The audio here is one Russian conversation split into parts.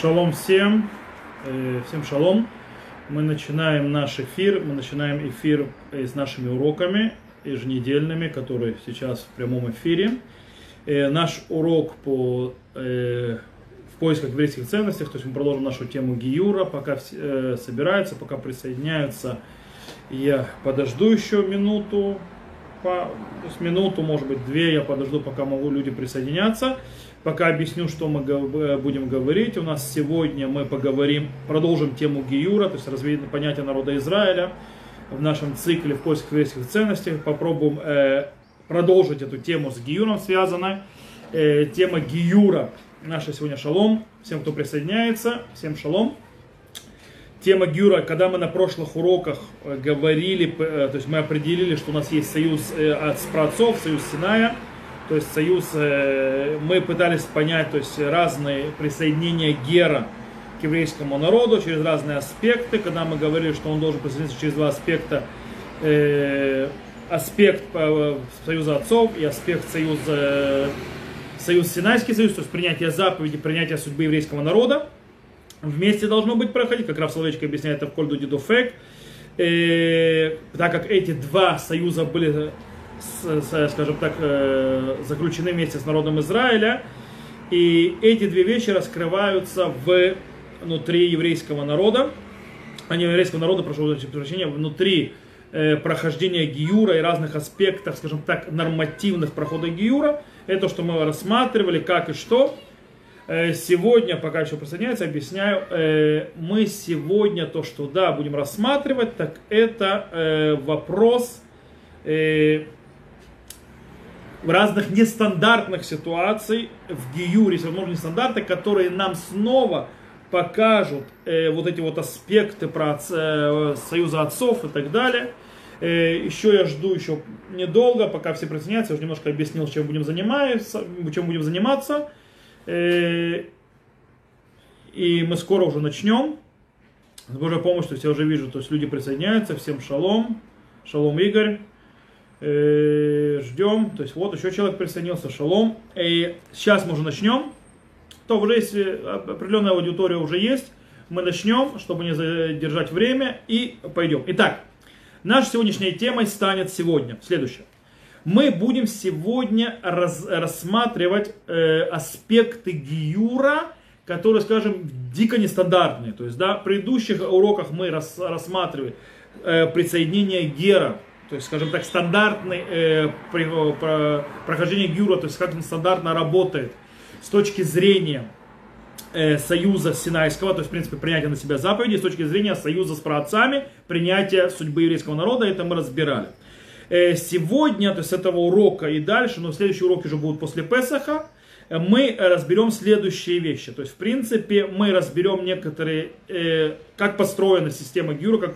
Шалом всем, э, всем шалом. Мы начинаем наш эфир, мы начинаем эфир э, с нашими уроками еженедельными, которые сейчас в прямом эфире. Э, наш урок по в поисках еврейских ценностей, то есть мы продолжим нашу тему Гиюра, пока собираются, пока присоединяются. Я подожду еще минуту, по, минуту, может быть, две я подожду, пока могу люди присоединяться. Пока объясню, что мы э, будем говорить. У нас сегодня мы поговорим, продолжим тему Гиюра, то есть развитие понятия народа Израиля в нашем цикле в поисках еврейских ценностей. Попробуем э, продолжить эту тему с Гиюром связанной. Э, тема Гиюра, наша сегодня шалом. Всем, кто присоединяется, всем шалом. Тема Гюра, когда мы на прошлых уроках э, говорили, э, то есть мы определили, что у нас есть союз от праотцов, союз Синая, то есть союз, э, мы пытались понять то есть разные присоединения Гера к еврейскому народу через разные аспекты, когда мы говорили, что он должен присоединиться через два аспекта, э, аспект э, союза отцов и аспект союза, союз Синайский союз, то есть принятие заповеди, принятие судьбы еврейского народа. Вместе должно быть проходить, как раз Словечко объясняет это в Кольду Дидофек, э, так как эти два союза были скажем так, э, заключены вместе с народом Израиля. И эти две вещи раскрываются внутри еврейского народа, а не еврейского народа, прошу прощения, внутри э, прохождения Гиюра и разных аспектов, скажем так, нормативных прохода Гиюра. Это что мы рассматривали, как и что. Э, сегодня, пока еще присоединяется, объясняю, мы сегодня то, что да, будем рассматривать, так это вопрос в разных нестандартных ситуациях в Гиюре, если возможно, нестандарты, которые нам снова покажут э, вот эти вот аспекты про э, союза отцов и так далее. Э, еще я жду еще недолго, пока все присоединятся. Я уже немножко объяснил, чем будем заниматься, чем будем заниматься. Э, и мы скоро уже начнем. С Божьей помощью, то я уже вижу, то есть люди присоединяются. Всем шалом. Шалом, Игорь. Э, ждем. То есть вот еще человек присоединился, шалом. И сейчас мы уже начнем. То уже если определенная аудитория уже есть, мы начнем, чтобы не задержать время, и пойдем. Итак, наша сегодняшняя тема станет сегодня. Следующее. Мы будем сегодня раз, рассматривать э, аспекты гиюра, которые, скажем, дико нестандартные. То есть, да, в предыдущих уроках мы рас, рассматривали э, присоединение гера то есть, скажем так, стандартный э, при, про, прохождение гюра, то есть как он стандартно работает с точки зрения э, союза Синайского, то есть, в принципе, принятия на себя заповеди, с точки зрения союза с праотцами, принятия судьбы еврейского народа, это мы разбирали. Э, сегодня, то есть с этого урока и дальше, но следующие уроки уже будут после Песаха, э, мы разберем следующие вещи. То есть, в принципе, мы разберем некоторые, э, как построена система Гиюра, как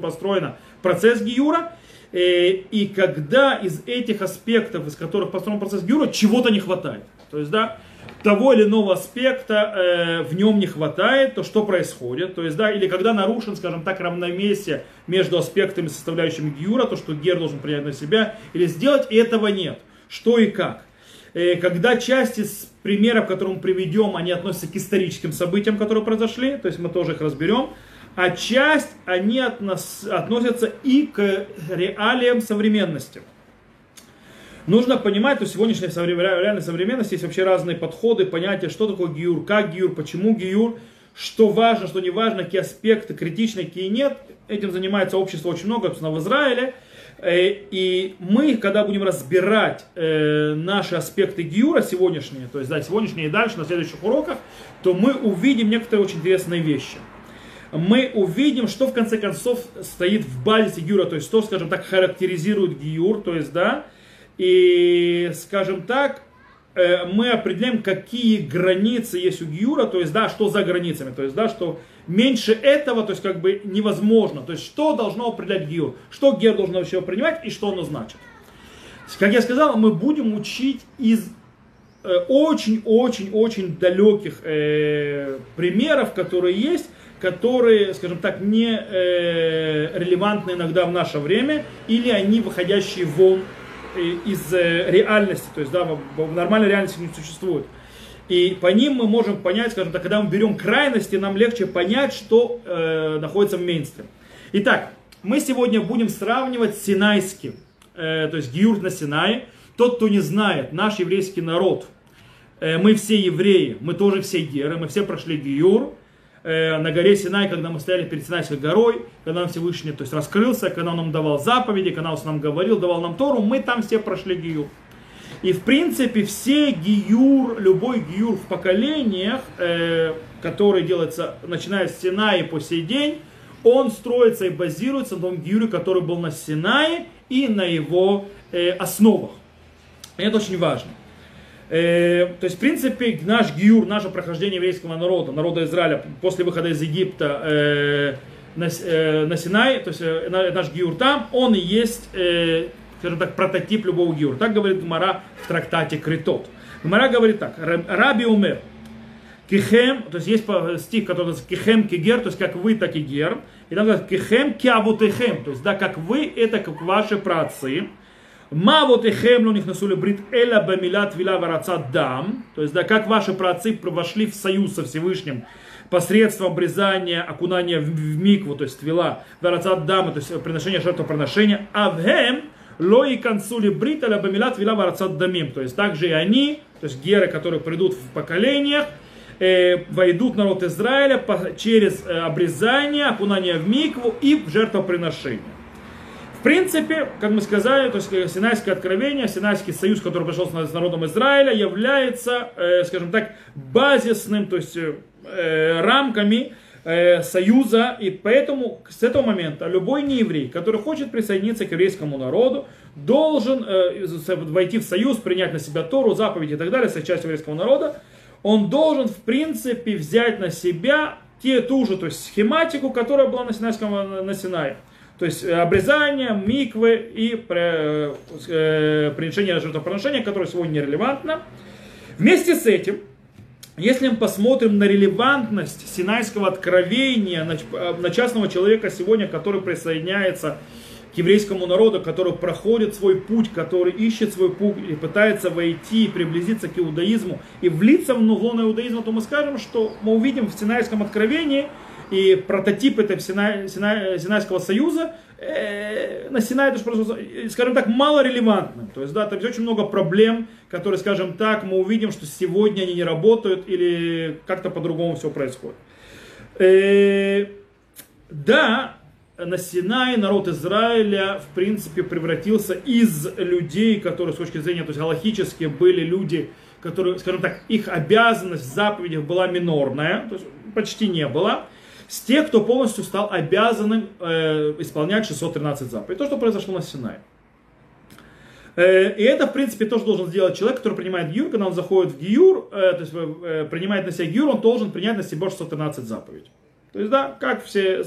построен процесс Гиюра, и когда из этих аспектов, из которых построен процесс Гюра, чего-то не хватает. То есть, да, того или иного аспекта э, в нем не хватает, то что происходит? То есть, да, или когда нарушен, скажем так, равновесие между аспектами, составляющими Гюра, то, что Гер должен принять на себя, или сделать, этого нет. Что и как. Э, когда части из примеров, которые мы приведем, они относятся к историческим событиям, которые произошли, то есть мы тоже их разберем, а часть они относ, относятся и к реалиям современности. Нужно понимать, что в сегодняшней реальной современности есть вообще разные подходы, понятия, что такое гиюр, как гиюр, почему гиюр, что важно, что не важно, какие аспекты критичные, какие нет. Этим занимается общество очень много, собственно, в Израиле. Э, и мы, когда будем разбирать э, наши аспекты гиюра сегодняшние, то есть да, сегодняшние и дальше на следующих уроках, то мы увидим некоторые очень интересные вещи мы увидим, что в конце концов стоит в базе Гиюра, то есть что, скажем так, характеризует Гиюр, то есть, да, и, скажем так, э, мы определяем, какие границы есть у Гиюра, то есть, да, что за границами, то есть, да, что меньше этого, то есть, как бы невозможно, то есть, что должно определять Гиюр, что Гер должен вообще принимать и что оно значит. Как я сказал, мы будем учить из очень-очень-очень э, далеких э, примеров, которые есть, которые, скажем так, не э, релевантны иногда в наше время, или они выходящие вон э, из э, реальности, то есть да, в, в нормальной реальности не существуют. И по ним мы можем понять, скажем так, когда мы берем крайности, нам легче понять, что э, находится в мейнстриме. Итак, мы сегодня будем сравнивать синайский, э, то есть гиюр на Синае. Тот, кто не знает, наш еврейский народ, э, мы все евреи, мы тоже все геры, мы все прошли гиюр э, на горе Синай, когда мы стояли перед Синайской горой, когда нам Всевышний то есть, раскрылся, когда он нам давал заповеди, когда он нам говорил, давал нам Тору, мы там все прошли гиюр. И в принципе все гиюр, любой гиюр в поколениях, э, который делается, начиная с Синаи по сей день, он строится и базируется на том гиюре, который был на Синае и на его э, основах. И это очень важно. Э, то есть, в принципе, наш гиюр, наше прохождение еврейского народа, народа Израиля после выхода из Египта э, на, э, на Синай, то есть э, наш гиюр там, он и есть э, скажем так, прототип любого гиура. Так говорит Гмара в трактате Критот. Гмара говорит так, Раби умер, Кихем, то есть есть стих, который называется Кихем Кигер, то есть как вы, так и гер. И там говорится Кихем Киавутехем, то есть да, как вы, это как ваши праотцы. Мавотехем но них насули брит эла бамилат вила вараца дам. То есть да, как ваши праотцы вошли в союз со Всевышним посредством обрезания, окунания в микву, то есть вела вараца дам, то есть приношение жертвоприношения. Авхем Лои консули бриталя бамилат вила варацат дамим. То есть также и они, то есть геры, которые придут в поколениях, э, войдут народ Израиля по, через э, обрезание, окунание в микву и в жертвоприношение. Принципе, как мы сказали, то есть э, Синайское откровение, Синайский союз, который пришел с народом Израиля, является, э, скажем так, базисным, то есть э, рамками Э, союза, и поэтому с этого момента любой нееврей, который хочет присоединиться к еврейскому народу, должен э, войти в союз, принять на себя Тору, заповеди и так далее, стать частью еврейского народа, он должен, в принципе, взять на себя те, ту же, то есть схематику, которая была на Синайском на Синае. То есть э, обрезание, миквы и э, приношение жертвоприношения, которое сегодня нерелевантно. Вместе с этим если мы посмотрим на релевантность Синайского откровения на частного человека сегодня, который присоединяется к еврейскому народу, который проходит свой путь, который ищет свой путь и пытается войти, приблизиться к иудаизму и влиться в лоно иудаизма, то мы скажем, что мы увидим в Синайском откровении и прототип этого Синай, Синай, Синайского союза э, на Синае, это, просто, скажем так, мало релевантным. То есть, да, там есть очень много проблем, которые, скажем так, мы увидим, что сегодня они не работают или как-то по-другому все происходит. Э, да, на Синае народ Израиля, в принципе, превратился из людей, которые с точки зрения, то есть галахически были люди, которые, скажем так, их обязанность в заповедях была минорная, то есть почти не было, с тех, кто полностью стал обязанным э, исполнять 613 заповедей. То, что произошло на Синае. Э, и это, в принципе, тоже должен сделать человек, который принимает гиюр, когда он заходит в гиюр, э, то есть э, принимает на себя гиюр, он должен принять на себя 613 заповедей. То есть, да, как все,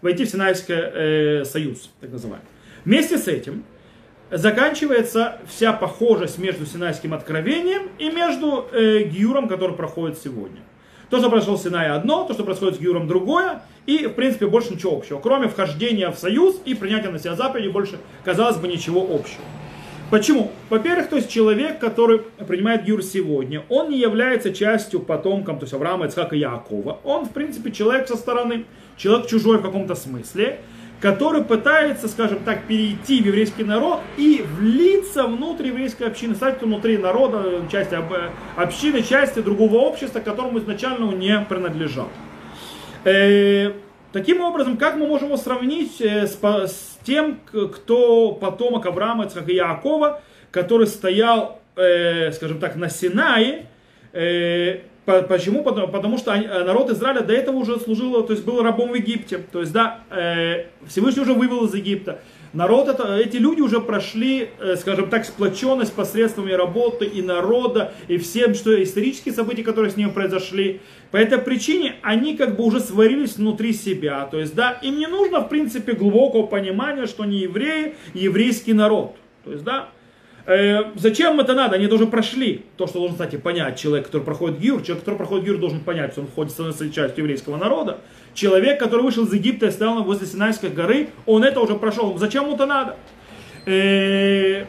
войти в Синайский союз, так называемый. Вместе с этим заканчивается вся похожесть между Синайским откровением и между э, гиюром, который проходит сегодня. То, что произошло в Синае одно, то, что происходит с Гиуром другое, и, в принципе, больше ничего общего. Кроме вхождения в союз и принятия на себя заповедей, больше, казалось бы, ничего общего. Почему? Во-первых, то есть человек, который принимает Гюр сегодня, он не является частью потомком, то есть Авраама, Ицхака и Якова. Он, в принципе, человек со стороны, человек чужой в каком-то смысле, который пытается, скажем так, перейти в еврейский народ и влиться внутрь еврейской общины, стать внутри народа, части общины, части другого общества, которому изначально он не принадлежал. Э, таким образом, как мы можем его сравнить э, с, с тем, кто потомок Авраама, Ицхака и который стоял, э, скажем так, на Синае, э, Почему? Потому что э, народ Израиля до этого уже служил, то есть был рабом в Египте. То есть, да, э, Всевышний уже вывел из Египта. Народ, это, эти люди уже прошли, э, скажем так, сплоченность посредством работы и народа, и всем, что исторические события, которые с ними произошли. По этой причине они как бы уже сварились внутри себя. То есть, да, им не нужно, в принципе, глубокого понимания, что они евреи, еврейский народ. То есть, да, Э, зачем это надо? Они тоже прошли то, что должен, кстати, понять человек, который проходит гиур. Человек, который проходит гиур, должен понять, что он входит, становится частью еврейского народа. Человек, который вышел из Египта и стоял возле Синайской горы, он это уже прошел. Зачем ему это надо? Э,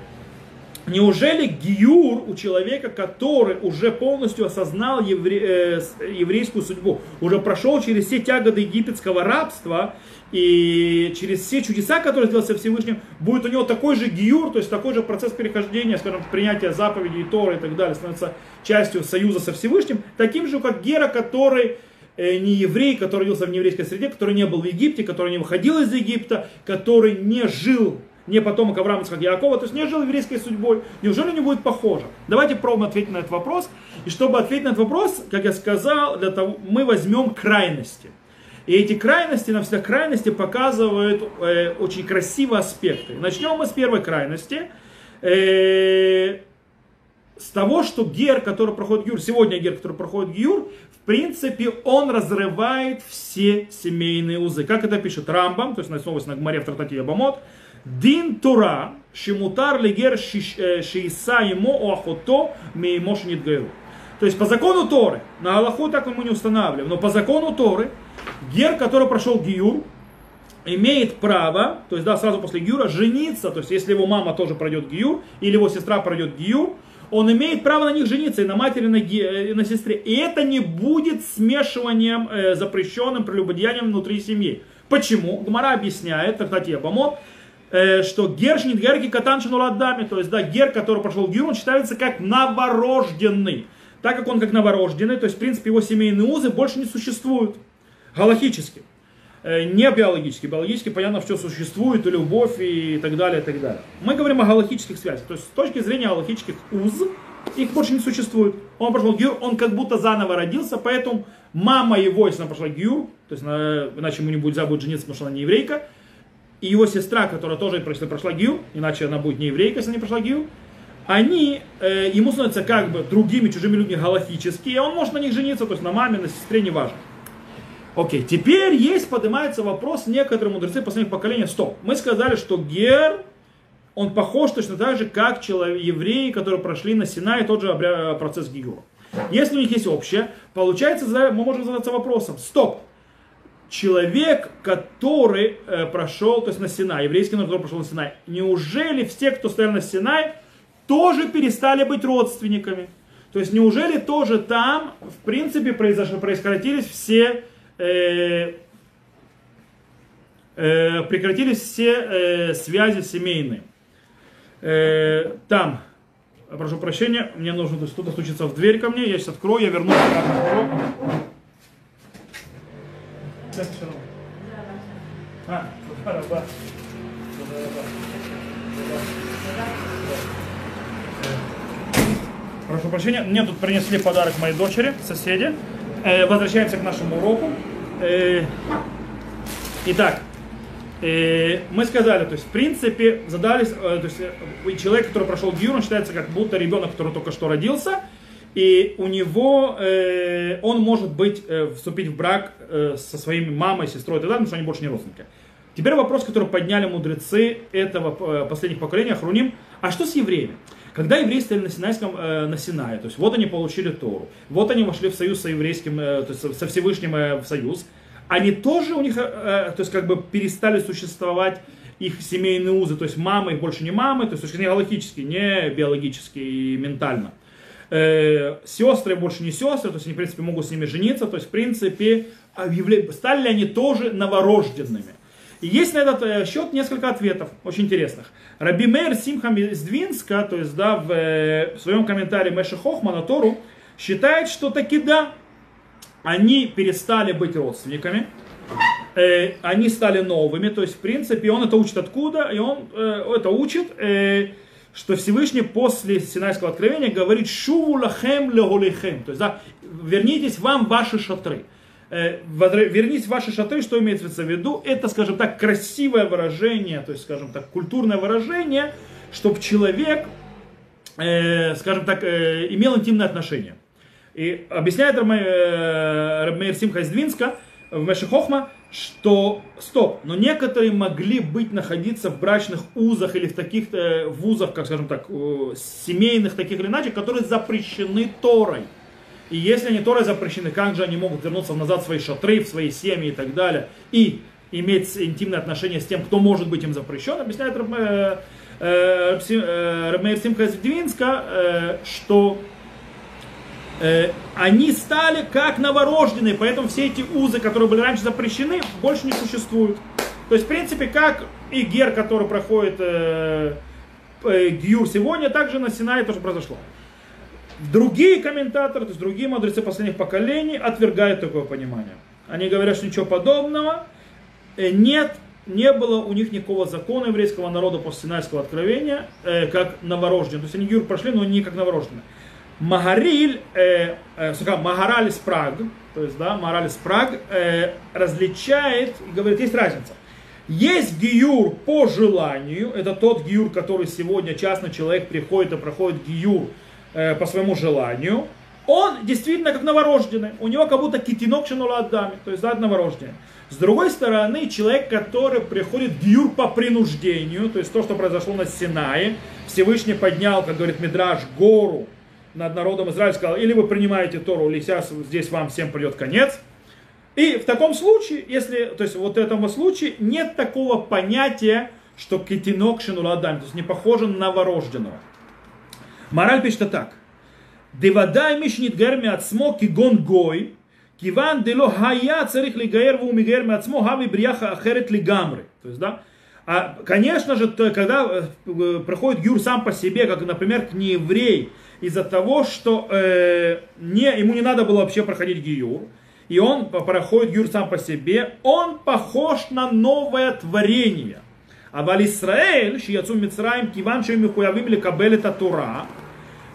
Неужели гиюр у человека, который уже полностью осознал евре, э, еврейскую судьбу, уже прошел через все тяготы египетского рабства и через все чудеса, которые сделал со Всевышним, будет у него такой же гиюр, то есть такой же процесс перехождения, скажем, принятия заповедей, Торы и так далее, становится частью союза со Всевышним, таким же, как Гера, который э, не еврей, который родился в нееврейской среде, который не был в Египте, который не выходил из Египта, который не жил не потомок Авраама, Ицхака, Якова, то есть не жил еврейской судьбой. Неужели не будет похоже? Давайте пробуем ответить на этот вопрос. И чтобы ответить на этот вопрос, как я сказал, для того, мы возьмем крайности. И эти крайности, на все крайности показывают э, очень красивые аспекты. Начнем мы с первой крайности. Э, с того, что гер, который проходит гюр, сегодня гер, который проходит гюр, в принципе, он разрывает все семейные узы. Как это пишет Рамбам, то есть основываясь на Гмаре в Тратате Ябамот, Дин Тура, Шимутар Легер Шииса ему Оахото Меймошнит Гайру. То есть по закону Торы, на Аллаху так мы не устанавливаем, но по закону Торы, гер, который прошел Гиюр, имеет право, то есть да, сразу после Гиюра, жениться, то есть если его мама тоже пройдет Гиюр, или его сестра пройдет Гиюр, он имеет право на них жениться, и на матери, и на, и на сестре. И это не будет смешиванием, э, запрещенным прелюбодеянием внутри семьи. Почему? Гмара объясняет, кстати, Абамот, Э, что гер шнитгерки катаншину ладами, то есть, да, гер, который прошел гир, он считается как новорожденный. Так как он как новорожденный, то есть, в принципе, его семейные узы больше не существуют. Галактически. Э, не биологически. Биологически, понятно, все существует, и любовь, и так далее, и так далее. Мы говорим о галактических связях. То есть, с точки зрения галактических уз, их больше не существует. Он прошел гюр, он как будто заново родился, поэтому мама его, если она прошла гюр, то есть, иначе ему не будет жениться, потому что она не еврейка, и его сестра, которая тоже прошла, прошла ГИУ, иначе она будет не еврейка, если не прошла ГИУ, они э, ему становятся как бы другими чужими людьми галактически, и он может на них жениться, то есть на маме, на сестре, неважно. Окей, теперь есть, поднимается вопрос, некоторые мудрецы последних поколений, стоп, мы сказали, что Гер, он похож точно так же, как человек, евреи, которые прошли на Синай, тот же процесс Гиюра. Если у них есть общее, получается, мы можем задаться вопросом, стоп, человек, который э, прошел, то есть на Синай, еврейский народ, который прошел на Синай, неужели все, кто стоял на Синай, тоже перестали быть родственниками? То есть неужели тоже там, в принципе, произошло, происходились все, э, э, Э, э, прекратились все э, связи семейные. Там, прошу прощения, мне нужно кто-то стучится в дверь ко мне, я сейчас открою, я вернусь. А, Прошу прощения, мне тут принесли подарок моей дочери, соседи. Э, возвращаемся к нашему уроку. Э, итак, э, мы сказали, то есть в принципе задались, то есть человек, который прошел гиюр, он считается как будто ребенок, который только что родился, и у него, он может быть, вступить в брак со своими мамой, сестрой и так далее, потому что они больше не родственники. Теперь вопрос, который подняли мудрецы этого последних поколения, Хруним, а что с евреями? Когда евреи стояли на Синайском, э, на Синае, то есть вот они получили Тору, вот они вошли в союз со еврейским, э, то есть со Всевышним э, в союз, они тоже у них, э, э то есть как бы перестали существовать их семейные узы, то есть мамы их больше не мамы, то есть точнее галактически, не биологически и ментально э, сестры больше не сестры, то есть они, в принципе, могут с ними жениться, то есть, в принципе, объявля... стали ли они тоже новорожденными. И есть на этот э, счет несколько ответов, очень интересных. Раби Мейр Симхам из Двинска, то есть, да, в, э, в своем комментарии Мэши Хохма на Тору, считает, что таки да, они перестали быть родственниками, э, они стали новыми, то есть, в принципе, он это учит откуда, и он э, это учит, э, что Всевышний после Синайского откровения говорит «Шуву лахем леголихем», то есть, да, вернитесь вам ваши шатры. Э, вернитесь в ваши шатры, что имеется в виду? Это, скажем так, красивое выражение, то есть, скажем так, культурное выражение, чтобы человек, э, скажем так, э, имел интимное отношение. И объясняет Рабмейр Симха из Двинска в Мешехохма, что, стоп, но некоторые могли быть, находиться в брачных узах или в таких э, вузах, как скажем так, семейных таких или иначе, которые запрещены Торой. И если они Торой запрещены, как же они могут вернуться назад в свои шатры, в свои семьи и так далее, и иметь интимные отношения с тем, кто может быть им запрещен, объясняет э, э, э, Мейр Симха Двинска, э, что э, они стали как новорожденные, поэтому все эти узы, которые были раньше запрещены, больше не существуют. То есть, в принципе, как и гер, который проходит э, э, Гюр сегодня, также на Синае тоже произошло. Другие комментаторы, то есть другие мудрецы последних поколений отвергают такое понимание. Они говорят, что ничего подобного э, нет, не было у них никакого закона еврейского народа после Синайского откровения, э, как новорожденные. То есть они Гюр прошли, но не как новорожденные. Магариль, э, э, Магараль из Праг, то есть, да, Магараль из Праг э, различает и говорит, есть разница. Есть гиюр по желанию, это тот гиюр, который сегодня частный человек приходит и проходит гиюр э, по своему желанию. Он действительно как новорожденный, у него как будто китинок шинуладами, то есть да, новорожденный. С другой стороны, человек, который приходит гиюр по принуждению, то есть то, что произошло на Синае, Всевышний поднял, как говорит Мидраж, гору над народом Израиля, сказал, или вы принимаете Тору, или сейчас здесь вам всем придет конец. И в таком случае, если, то есть вот в этом случае нет такого понятия, что кетинок шинуладам, то есть не похоже на новорожденного. Мораль пишет так. Девадай мишнит герми ацмо кигон гой, киван дело хая царих лигаер ву мигер ацмо хави брияха ахерет лигамры. То есть, да, а, конечно же, то, когда э, проходит гюр сам по себе, как, например, к нееврей, из-за того, что э, не, ему не надо было вообще проходить гиюр, и он проходит гюр сам по себе, он похож на новое творение. В Исраэль, шияцу Мицраим, киван шею михуявим лекабель это Тура,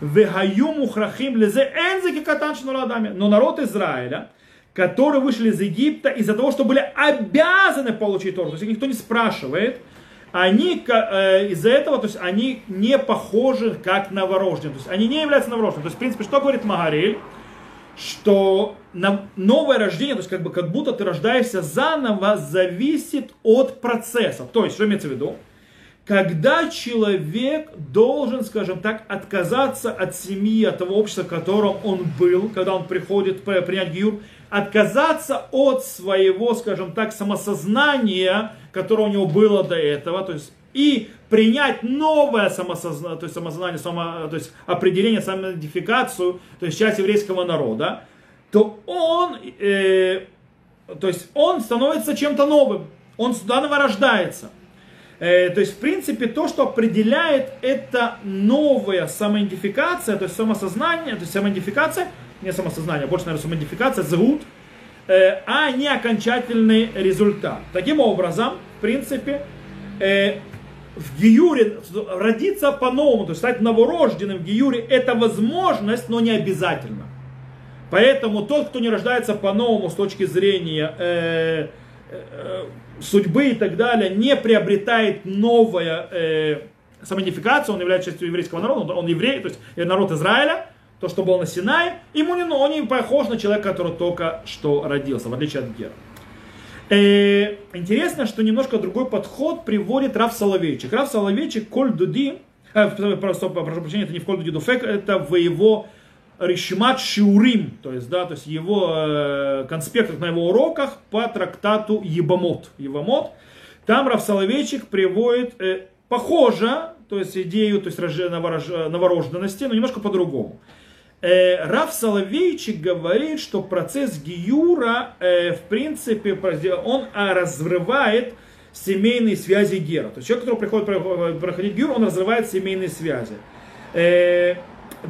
вегаю мухрахим лезе энзеки катан шнурадами. Но народ Израиля, которые вышли из Египта из-за того, что были обязаны получить Тору, то есть никто не спрашивает, они э, из-за этого, то есть они не похожи как новорожденные, то есть они не являются новорожденными. То есть, в принципе, что говорит Магарель? Что новое рождение, то есть как, бы, как будто ты рождаешься заново, зависит от процесса. То есть, что имеется в виду? Когда человек должен, скажем так, отказаться от семьи, от того общества, в котором он был, когда он приходит принять гиюр, отказаться от своего, скажем так, самосознания, которое у него было до этого, то есть и принять новое самосознание, то есть самосознание, само, то есть определение, самоидентификацию, то есть часть еврейского народа, то он, э, то есть он становится чем-то новым, он заново рождается. Э, то есть, в принципе, то, что определяет, это новая самоидентификация, то есть самосознание, то есть самоидентификация, не самосознание, больше, наверное, самоидентификация, зовут, э, а не окончательный результат. Таким образом, в принципе, э, в Гиюре родиться по-новому, то есть стать новорожденным в Гиюре, это возможность, но не обязательно. Поэтому тот, кто не рождается по-новому с точки зрения э, э, судьбы и так далее, не приобретает новое э, самоидентификацию, он является частью еврейского народа, он еврей, то есть народ Израиля, то, что был на Синае, ему не, он не похож на человека, который только что родился, в отличие от Гера. Э, интересно, что немножко другой подход приводит Раф Соловейчик. Раф Соловейчик, Коль Дуди, э, просто, прошу прощения, это не в Коль Дуди Дуфек, это в его Ришмат Шиурим, то есть, да, то есть его э, конспектах на его уроках по трактату Ебамот. Ебамот. Там Раф Соловейчик приводит э, похоже, то есть идею то есть, новорожденности, но немножко по-другому. Э, Раф Соловейчик говорит, что процесс Гиюра, э, в принципе, он а, разрывает семейные связи Гера. То есть человек, который приходит проходить Гиюр, он разрывает семейные связи. Э,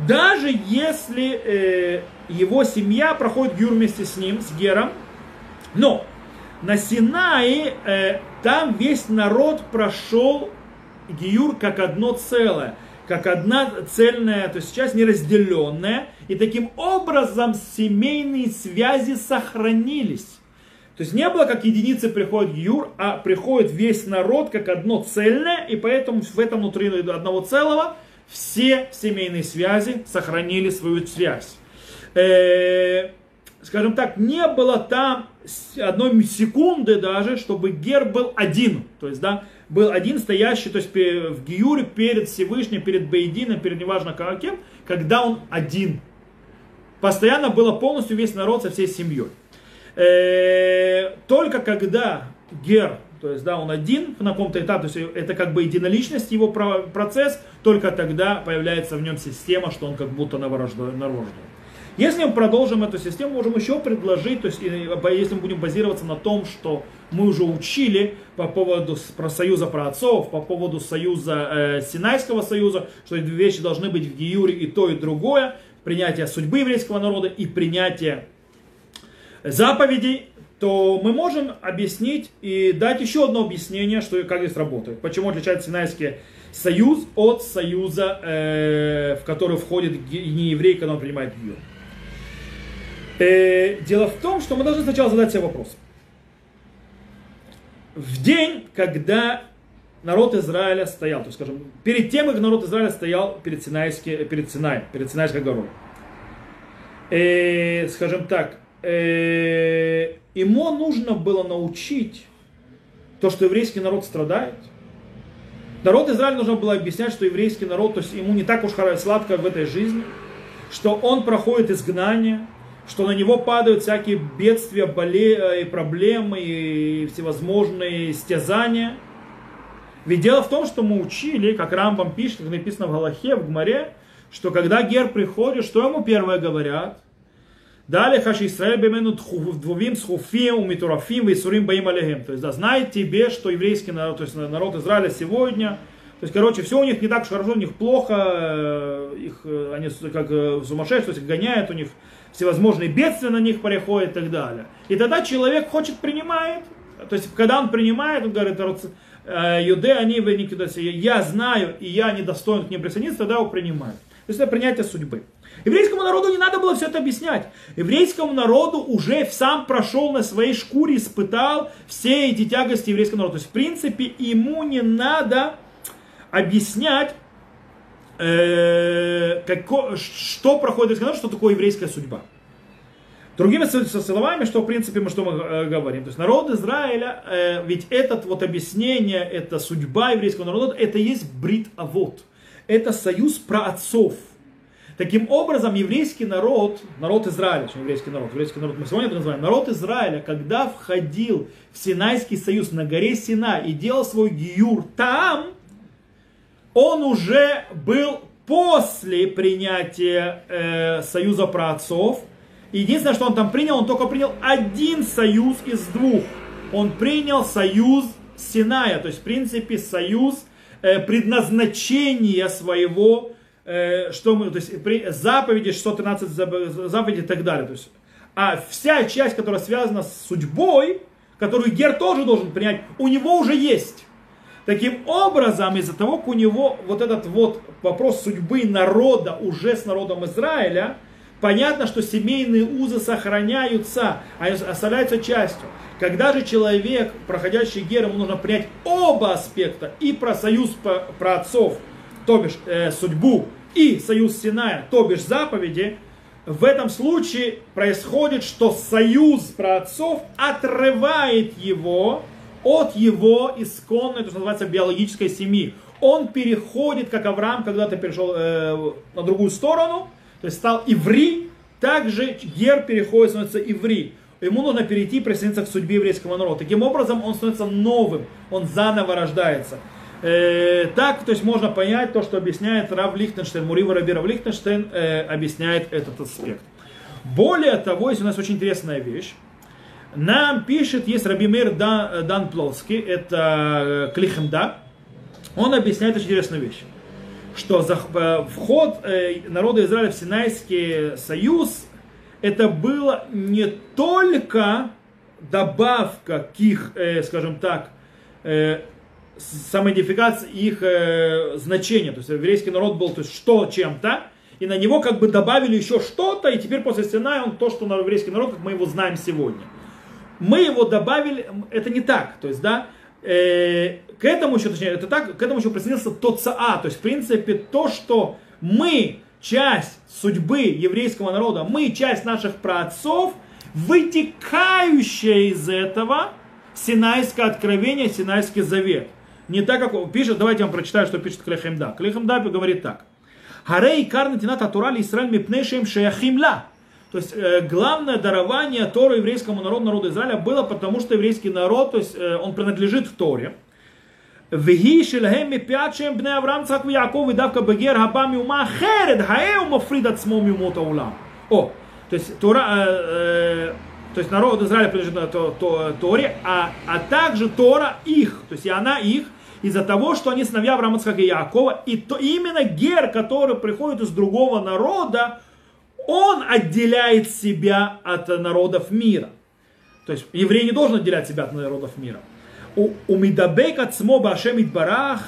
даже если э, его семья проходит гюр вместе с ним, с Гером, но на Синае э, там весь народ прошел гиюр как одно целое, как одна цельная, то есть часть неразделенная, и таким образом семейные связи сохранились. То есть не было как единицы приходит гиюр, а приходит весь народ как одно цельное, и поэтому в этом внутри одного целого – все семейные связи сохранили свою связь. Э, скажем так, не было там одной секунды даже, чтобы гер был один. То есть, да, был один стоящий, то есть в Гиюре перед Всевышним, перед Бейдином, перед неважно кем, когда он один. Постоянно было полностью весь народ со всей семьей. Э, только когда Гер то есть, да, он один на каком-то этапе, то есть это как бы единоличность его процесс, только тогда появляется в нем система, что он как будто новорожден. Если мы продолжим эту систему, можем еще предложить, то есть если мы будем базироваться на том, что мы уже учили по поводу про союза про отцов, по поводу союза э, Синайского союза, что эти вещи должны быть в Гиюре и то, и другое, принятие судьбы еврейского народа и принятие заповедей, то мы можем объяснить и дать еще одно объяснение, что как здесь работает. Почему отличается Синайский союз от союза, э, в который входит не еврей, когда он принимает Гиюр. Э, дело в том, что мы должны сначала задать себе вопрос. В день, когда народ Израиля стоял, то есть, скажем, перед тем, как народ Израиля стоял перед, Синайски, перед Синай, перед Синайской горой, э, скажем так, э, ему нужно было научить то, что еврейский народ страдает. Народ Израиля нужно было объяснять, что еврейский народ, то есть ему не так уж сладко в этой жизни, что он проходит изгнание, что на него падают всякие бедствия, боле... и проблемы, и всевозможные стязания. Ведь дело в том, что мы учили, как Рамбам пишет, как написано в Галахе, в Гмаре, что когда Гер приходит, что ему первое говорят? Далее хаши Исраэль бемену двувим схуфим умитурафим висурим баим алехем. То есть, да, знай тебе, что еврейский народ, то есть народ Израиля сегодня, то есть, короче, все у них не так хорошо, у них плохо, э, их, э, они как э, сумасшедшие, то есть гоняют, у них всевозможные бедствия на них приходят и так далее. И тогда человек хочет, принимает, то есть, когда он принимает, он говорит, Юде, они в я знаю, и я недостоин к ним присоединиться, тогда его принимают. То есть это принятие судьбы. Еврейскому народу не надо было все это объяснять. Еврейскому народу уже сам прошел на своей шкуре, испытал все эти тягости еврейского народа. То есть, в принципе, ему не надо объяснять, э, како, что проходит народ, что такое еврейская судьба. Другими словами, что в принципе мы что мы э, говорим, то есть народ Израиля, э, ведь этот вот объяснение, это судьба еврейского народа, это есть брит авод, это союз про отцов. Таким образом, еврейский народ, народ Израиля, что еврейский народ, еврейский народ мы сегодня это называем, народ Израиля, когда входил в Синайский союз на горе Сина и делал свой гиюр там, он уже был после принятия э, союза праотцов. Единственное, что он там принял, он только принял один союз из двух. Он принял союз Синая, то есть в принципе союз э, предназначения своего Э, что мы, то есть при заповеди 613 заповедей и так далее. То есть, а вся часть, которая связана с судьбой, которую Гер тоже должен принять, у него уже есть. Таким образом, из-за того, как у него вот этот вот вопрос судьбы народа уже с народом Израиля, понятно, что семейные узы сохраняются, они оставляются частью. Когда же человек, проходящий гер, ему нужно принять оба аспекта, и про союз про отцов, то бишь э, судьбу и союз Синая, то бишь заповеди, в этом случае происходит, что союз праотцов отрывает его от его исконной, то, что называется, биологической семьи. Он переходит, как Авраам когда-то перешел э, на другую сторону, то есть стал иври, также Гер переходит, становится иври. Ему нужно перейти присоединиться к судьбе еврейского народа. Таким образом, он становится новым, он заново рождается. Э, так, то есть можно понять то, что объясняет Рав Лихтенштейн, Мурива Раби Рав Лихтенштейн э, объясняет этот аспект. Более того, есть у нас очень интересная вещь. Нам пишет, есть Раби Мир Дан, Дан Плоский, это э, Клихемда, он объясняет очень интересную вещь, что за, э, вход э, народа Израиля в Синайский союз, это было не только добавка к их, э, скажем так, э, самоидентификация их э, значения. То есть еврейский народ был то есть, что чем-то, и на него как бы добавили еще что-то, и теперь после Синая он то, что на еврейский народ, как мы его знаем сегодня. Мы его добавили, это не так, то есть, да, э, к этому еще, точнее, это так, к этому еще присоединился тот ЦА, то есть, в принципе, то, что мы часть судьбы еврейского народа, мы часть наших праотцов, вытекающая из этого Синайское откровение, Синайский завет – не так, как пишет, давайте я вам прочитаю, что пишет Клехемда. Клехемда говорит так. Харей карна тинат атура Исраэль мипнешем шеяхимла. То есть э, главное дарование Торы еврейскому народу, народу Израиля было потому, что еврейский народ, то есть э, он принадлежит в Торе. Веги шельгеми пячем бне Авраам цак Яков и давка бегер габами ума херед хаэу мафрид от смоми умота улам. О, то есть Тора, э, то есть народ Израиля принадлежит на то, то, Торе, а, а также Тора их, то есть и она их, из-за того, что они сыновья Авраама Цхака и Якова, и то именно гер, который приходит из другого народа, он отделяет себя от народов мира. То есть еврей не должен отделять себя от народов мира. У Мидабек от Смо Башем Идбарах,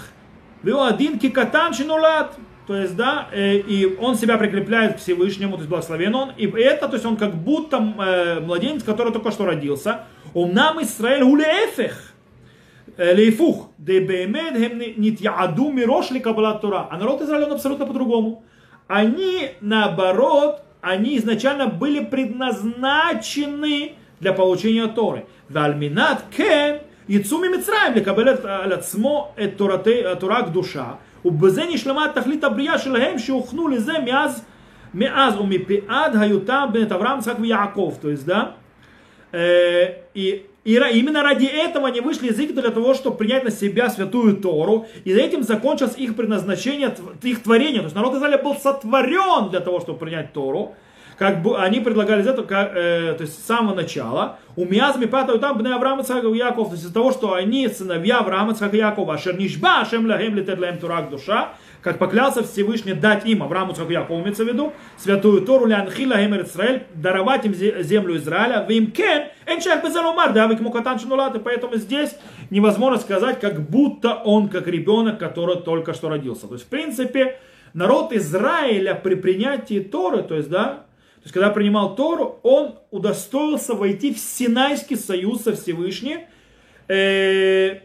один кикатан шинулат. То есть, да, э, и он себя прикрепляет к Всевышнему, то есть благословен он. И это, то есть он как будто э, младенец, который только что родился. Умнам Исраэль улеэфех. Лейфух. Дебемед хем нитьяаду мирош ли. А народ Израиля он абсолютно по-другому Они, наоборот, они изначально были предназначены для получения Торы. Вальминат кен יצאו ממצרים לקבל על עצמו את תורתי, התורה הקדושה, ובזה נשלמה תכלית הבריאה שלהם שהוכנו לזה מאז, מאז ומפעד היותם בן אברהם, יצחק ויעקב. То есть, да, и, и именно ради этого они вышли из Египта для того, чтобы принять на себя святую Тору. И этим закончилось их предназначение, их творение. То есть народ Израиля был сотворен для того, чтобы принять Тору как бы они предлагали это как, э, то есть с самого начала. У Миаз Мипата там Бне Авраама Цхак и Яков, то есть из-за того, что они сыновья Авраама Цхак и Якова, Ашер Нишба, Ашем Лахем Лаем Турак Душа, как поклялся Всевышний дать им, Аврааму и Якову имеется в виду, святую Тору Лянхи Лахем Израиль, даровать им землю Израиля, в им кен, энчах безалумар, да, мукатан шнулат, и поэтому здесь невозможно сказать, как будто он как ребенок, который только что родился. То есть, в принципе, народ Израиля при принятии Торы, то есть, да, то есть, когда принимал Тору, он удостоился войти в Синайский союз со Всевышним. Э,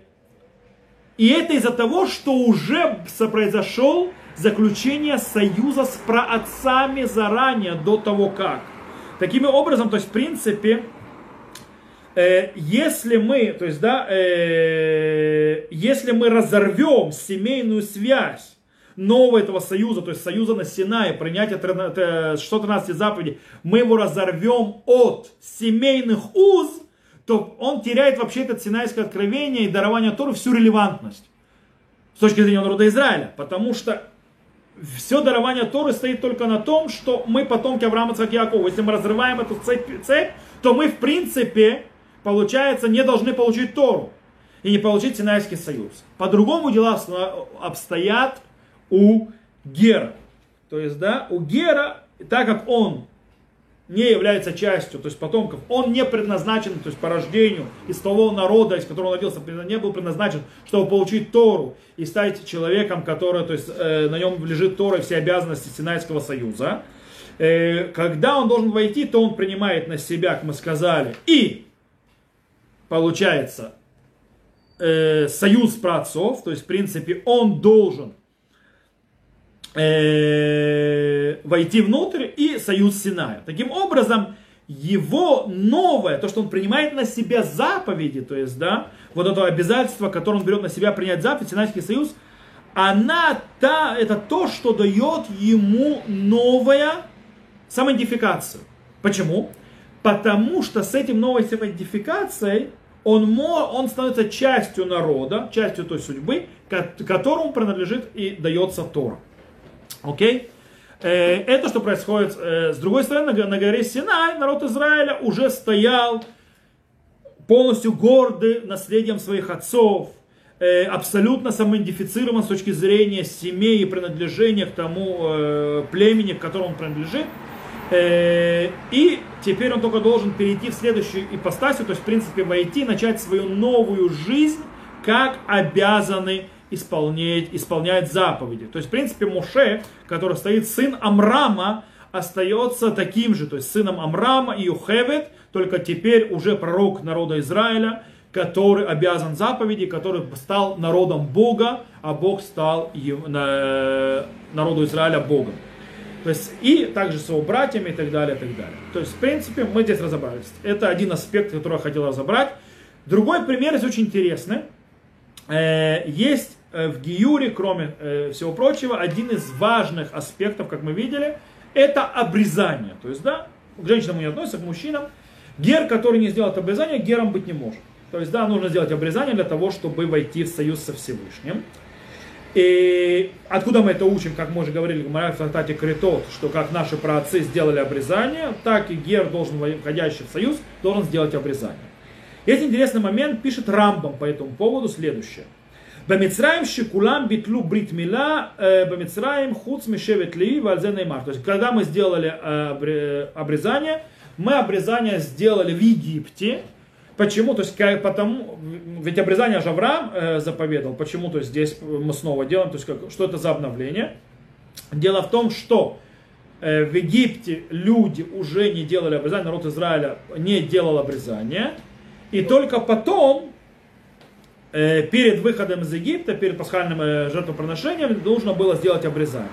и это из-за того, что уже произошел заключение союза с праотцами заранее, до того как. Таким образом, то есть, в принципе, э, если мы, то есть, да, э, если мы разорвем семейную связь нового этого союза, то есть союза на Синае, принятие 113 заповедей, мы его разорвем от семейных уз, то он теряет вообще это синайское откровение и дарование Торы всю релевантность с точки зрения народа Израиля. Потому что все дарование Торы стоит только на том, что мы потомки Авраама, Цака Якова. Если мы разрываем эту цепь, цепь, то мы в принципе, получается, не должны получить Тору и не получить Синайский союз. По-другому дела обстоят у Гера. То есть, да, у Гера, так как он не является частью, то есть потомков, он не предназначен, то есть по рождению из того народа, из которого он родился, не был предназначен, чтобы получить Тору и стать человеком, который, то есть э, на нем лежит Тора и все обязанности Синайского союза. Э, когда он должен войти, то он принимает на себя, как мы сказали, и получается э, союз праотцов, то есть в принципе он должен э, войти внутрь и союз Синая. Таким образом, его новое, то, что он принимает на себя заповеди, то есть, да, вот это обязательство, которое он берет на себя принять заповедь, Синайский союз, она та, это то, что дает ему новая самоидентификацию. Почему? Потому что с этим новой самоидентификацией он, он становится частью народа, частью той судьбы, которому принадлежит и дается Тора. Окей? Э, это что происходит. Э, с другой стороны, на горе Синай народ Израиля уже стоял полностью гордый наследием своих отцов, э, абсолютно самоидентифицирован с точки зрения семьи и принадлежения к тому племени, к которому он принадлежит. И теперь он только должен перейти в следующую ипостасию, то есть, в принципе, войти, начать свою новую жизнь, как обязанный исполняет, исполняет заповеди. То есть, в принципе, Моше, который стоит сын Амрама, остается таким же, то есть сыном Амрама и Юхевет, только теперь уже пророк народа Израиля, который обязан заповеди, который стал народом Бога, а Бог стал народу Израиля Богом. То есть и также с его братьями и так далее, и так далее. То есть, в принципе, мы здесь разобрались. Это один аспект, который я хотел разобрать. Другой пример есть очень интересный. Э, есть Э, в Гиюре, кроме э, всего прочего, один из важных аспектов, как мы видели, это обрезание. То есть, да, к женщинам не относится, к мужчинам. Гер, который не сделал обрезание, гером быть не может. То есть, да, нужно сделать обрезание для того, чтобы войти в союз со Всевышним. И откуда мы это учим, как мы уже говорили в трактате Критот, что как наши праотцы сделали обрезание, так и гер, должен, входящий в союз, должен сделать обрезание. Есть интересный момент, пишет Рамбам по этому поводу следующее. Бамицраем шикулам битлу брит мила, э, бамицраем хуц мишевет ли вальзе неймар. То есть, когда мы сделали обрезание, мы обрезание сделали в Египте, Почему? То есть, потому, ведь обрезание же Авраам э, заповедал. Почему? То есть, здесь мы снова делаем, то есть, как, что это за обновление? Дело в том, что э, в Египте люди уже не делали обрезание, народ Израиля не делал обрезание. И только потом, перед выходом из Египта, перед пасхальным э, жертвоприношением, нужно было сделать обрезание.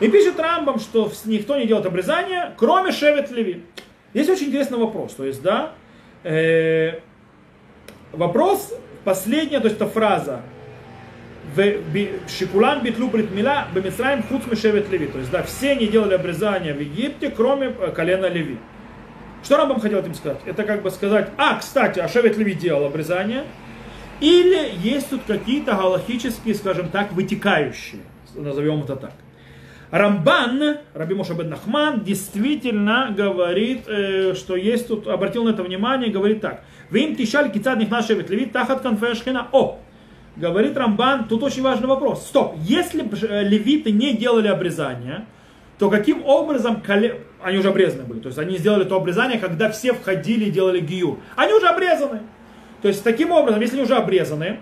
И пишет Рамбам, что никто не делает обрезание, кроме Шевет Леви. Здесь очень интересный вопрос. То есть, да, Э, вопрос, последняя, то есть эта фраза, Шикулан битлу бритмила бемисраем хуц мешевет леви. То есть, да, все не делали обрезания в Египте, кроме э, колена леви. Что Рамбам хотел этим сказать? Это как бы сказать, а, кстати, а Шевет Леви делал обрезание, или есть тут какие-то галахические, скажем так, вытекающие, назовем это так. Рамбан, Раби Моша Нахман, действительно говорит, э, что есть тут, обратил на это внимание, говорит так. Вы им тишаль кицад них наши левит тахат конфешхина. О, говорит Рамбан, тут очень важный вопрос. Стоп, если э, левиты не делали обрезания, то каким образом, они уже обрезаны были, то есть они сделали то обрезание, когда все входили и делали гиюр. Они уже обрезаны. То есть таким образом, если они уже обрезаны,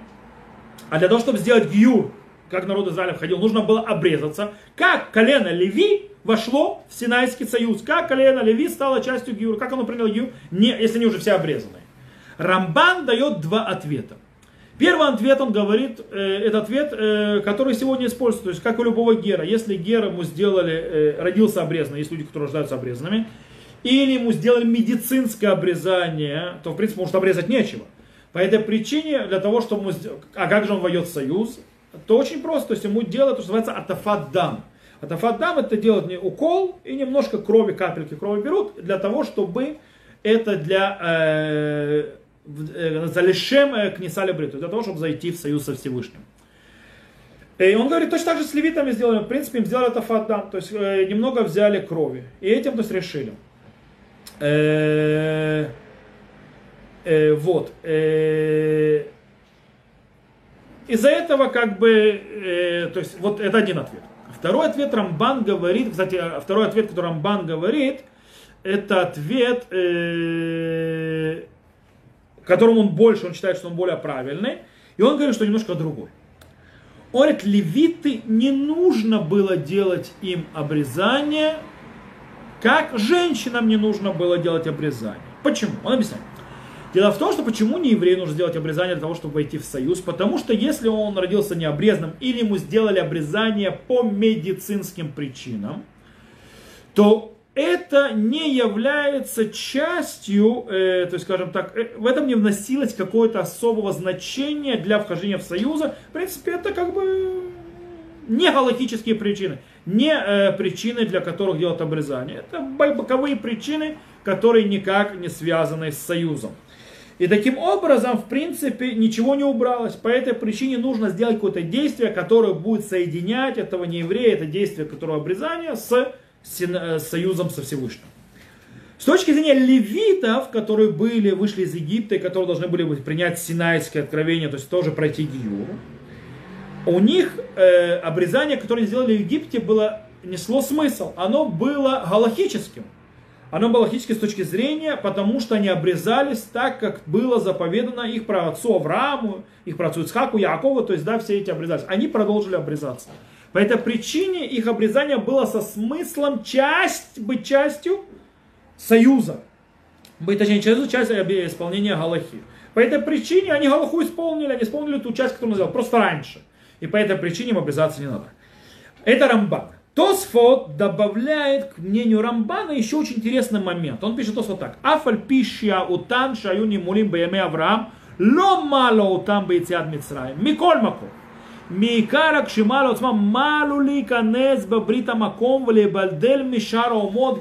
а для того, чтобы сделать гиюр, как народ Израиля входил, нужно было обрезаться. Как колено Леви вошло в Синайский союз? Как колено Леви стало частью Гиура? Как оно приняло Гиур, не, если они уже все обрезаны? Рамбан дает два ответа. Первый ответ, он говорит, э, это ответ, э, который сегодня используется, то есть как у любого гера. Если гера ему сделали, э, родился обрезанный, есть люди, которые рождаются обрезанными, или ему сделали медицинское обрезание, то в принципе может обрезать нечего. По этой причине, для того, чтобы... А как же он войдет в союз? то очень просто. То есть ему делают, то, что называется атафаддам. Атафаддам это делать не укол и немножко крови, капельки крови берут для того, чтобы это для э, э залишем э, книсали бриту, для того, чтобы зайти в союз со Всевышним. И он говорит, точно так же с левитами сделали. В принципе, им сделали это фаддам, то есть э, немного взяли крови. И этим то есть решили. Э, э, вот. Э, из-за этого как бы, э, то есть вот это один ответ. Второй ответ Рамбан говорит, кстати, второй ответ, который Рамбан говорит, это ответ, э, которому он больше, он считает, что он более правильный. И он говорит, что немножко другой. Он говорит, левиты не нужно было делать им обрезание, как женщинам не нужно было делать обрезание. Почему? Он объясняет. Дело в том, что почему не еврею нужно сделать обрезание для того, чтобы войти в союз? Потому что если он родился необрезанным или ему сделали обрезание по медицинским причинам, то это не является частью, э, то есть, скажем так, э, в этом не вносилось какое-то особого значения для вхождения в союза. В принципе, это как бы не галактические причины, не э, причины, для которых делают обрезание. Это боковые причины, которые никак не связаны с союзом. И таким образом, в принципе, ничего не убралось. По этой причине нужно сделать какое-то действие, которое будет соединять этого нееврея, это действие, которое обрезание, с, с э, союзом со Всевышним. С точки зрения левитов, которые были, вышли из Египта и которые должны были принять Синайское откровение, то есть тоже пройти Гиюр, у них э, обрезание, которое они сделали в Египте, было, несло смысл. Оно было галахическим оно было логически с точки зрения, потому что они обрезались так, как было заповедано их про отцу Аврааму, их про отцу Ицхаку, Якову, то есть, да, все эти обрезались. Они продолжили обрезаться. По этой причине их обрезание было со смыслом часть, быть частью союза. Быть, точнее, частью часть исполнения Галахи. По этой причине они Галаху исполнили, они исполнили ту часть, которую он сделал, просто раньше. И по этой причине им обрезаться не надо. Это Рамбан. Тосфот добавляет к мнению Рамбана еще очень интересный момент. Он пишет Тосфот так. Афаль пища утан шаюни мулим баяме Авраам, ло мало утам бейциад Мицраем. Миколь маку. מעיקר הגשימה לעוצמה, מה עלול להיכנס בברית המקום ולהיבדל משאר האומות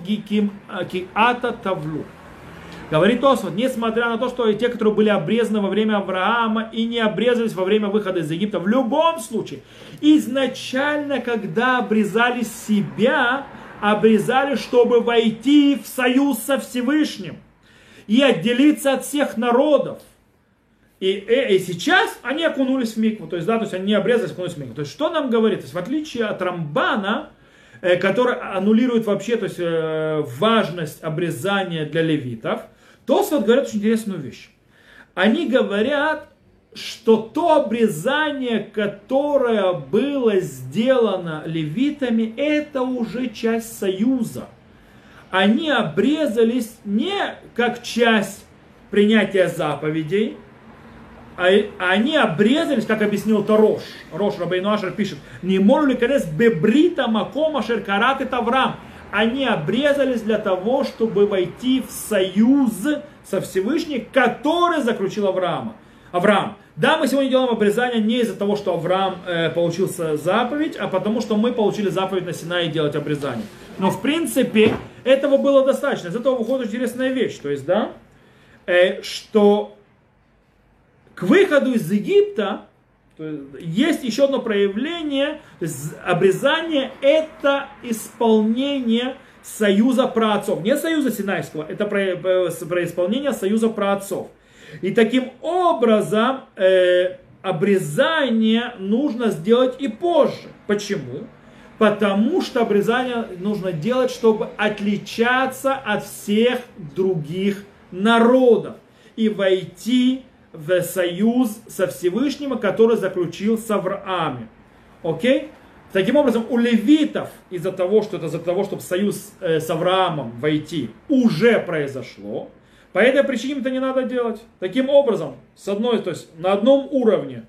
כמעט הטבלו. Говорит Освод, несмотря на то, что те, которые были обрезаны во время Авраама и не обрезались во время выхода из Египта, в любом случае, изначально, когда обрезали себя, обрезали, чтобы войти в союз со Всевышним и отделиться от всех народов. И, и, и сейчас они окунулись в микву, то есть, да, то есть они обрезались, окунулись в микву. То есть, что нам говорит? То есть, в отличие от Рамбана, э, который аннулирует вообще то есть, э, важность обрезания для левитов, Тосфот говорят очень интересную вещь. Они говорят, что то обрезание, которое было сделано левитами, это уже часть союза. Они обрезались не как часть принятия заповедей, а они обрезались, как объяснил Тарош. Рош Рабейну Ашер пишет, не молю ли бебрита макома шеркарат и таврам. Они обрезались для того, чтобы войти в союз со Всевышним, который заключил Авраама. Авраам. Да, мы сегодня делаем обрезание не из-за того, что Авраам э, получил заповедь, а потому что мы получили заповедь на Синае делать обрезание. Но в принципе этого было достаточно. Из этого выходит интересная вещь. То есть, да, э, что к выходу из Египта есть еще одно проявление, обрезание это исполнение союза праотцов. Не союза Синайского, это про, э, про исполнение союза праотцов. И таким образом э, обрезание нужно сделать и позже. Почему? Потому что обрезание нужно делать, чтобы отличаться от всех других народов и войти в союз со Всевышним, который заключил с Авраамом. Окей? Таким образом, у левитов из-за того, что это из-за того, чтобы союз э, с Авраамом войти, уже произошло. По этой причине это не надо делать. Таким образом, с одной, то есть на одном уровне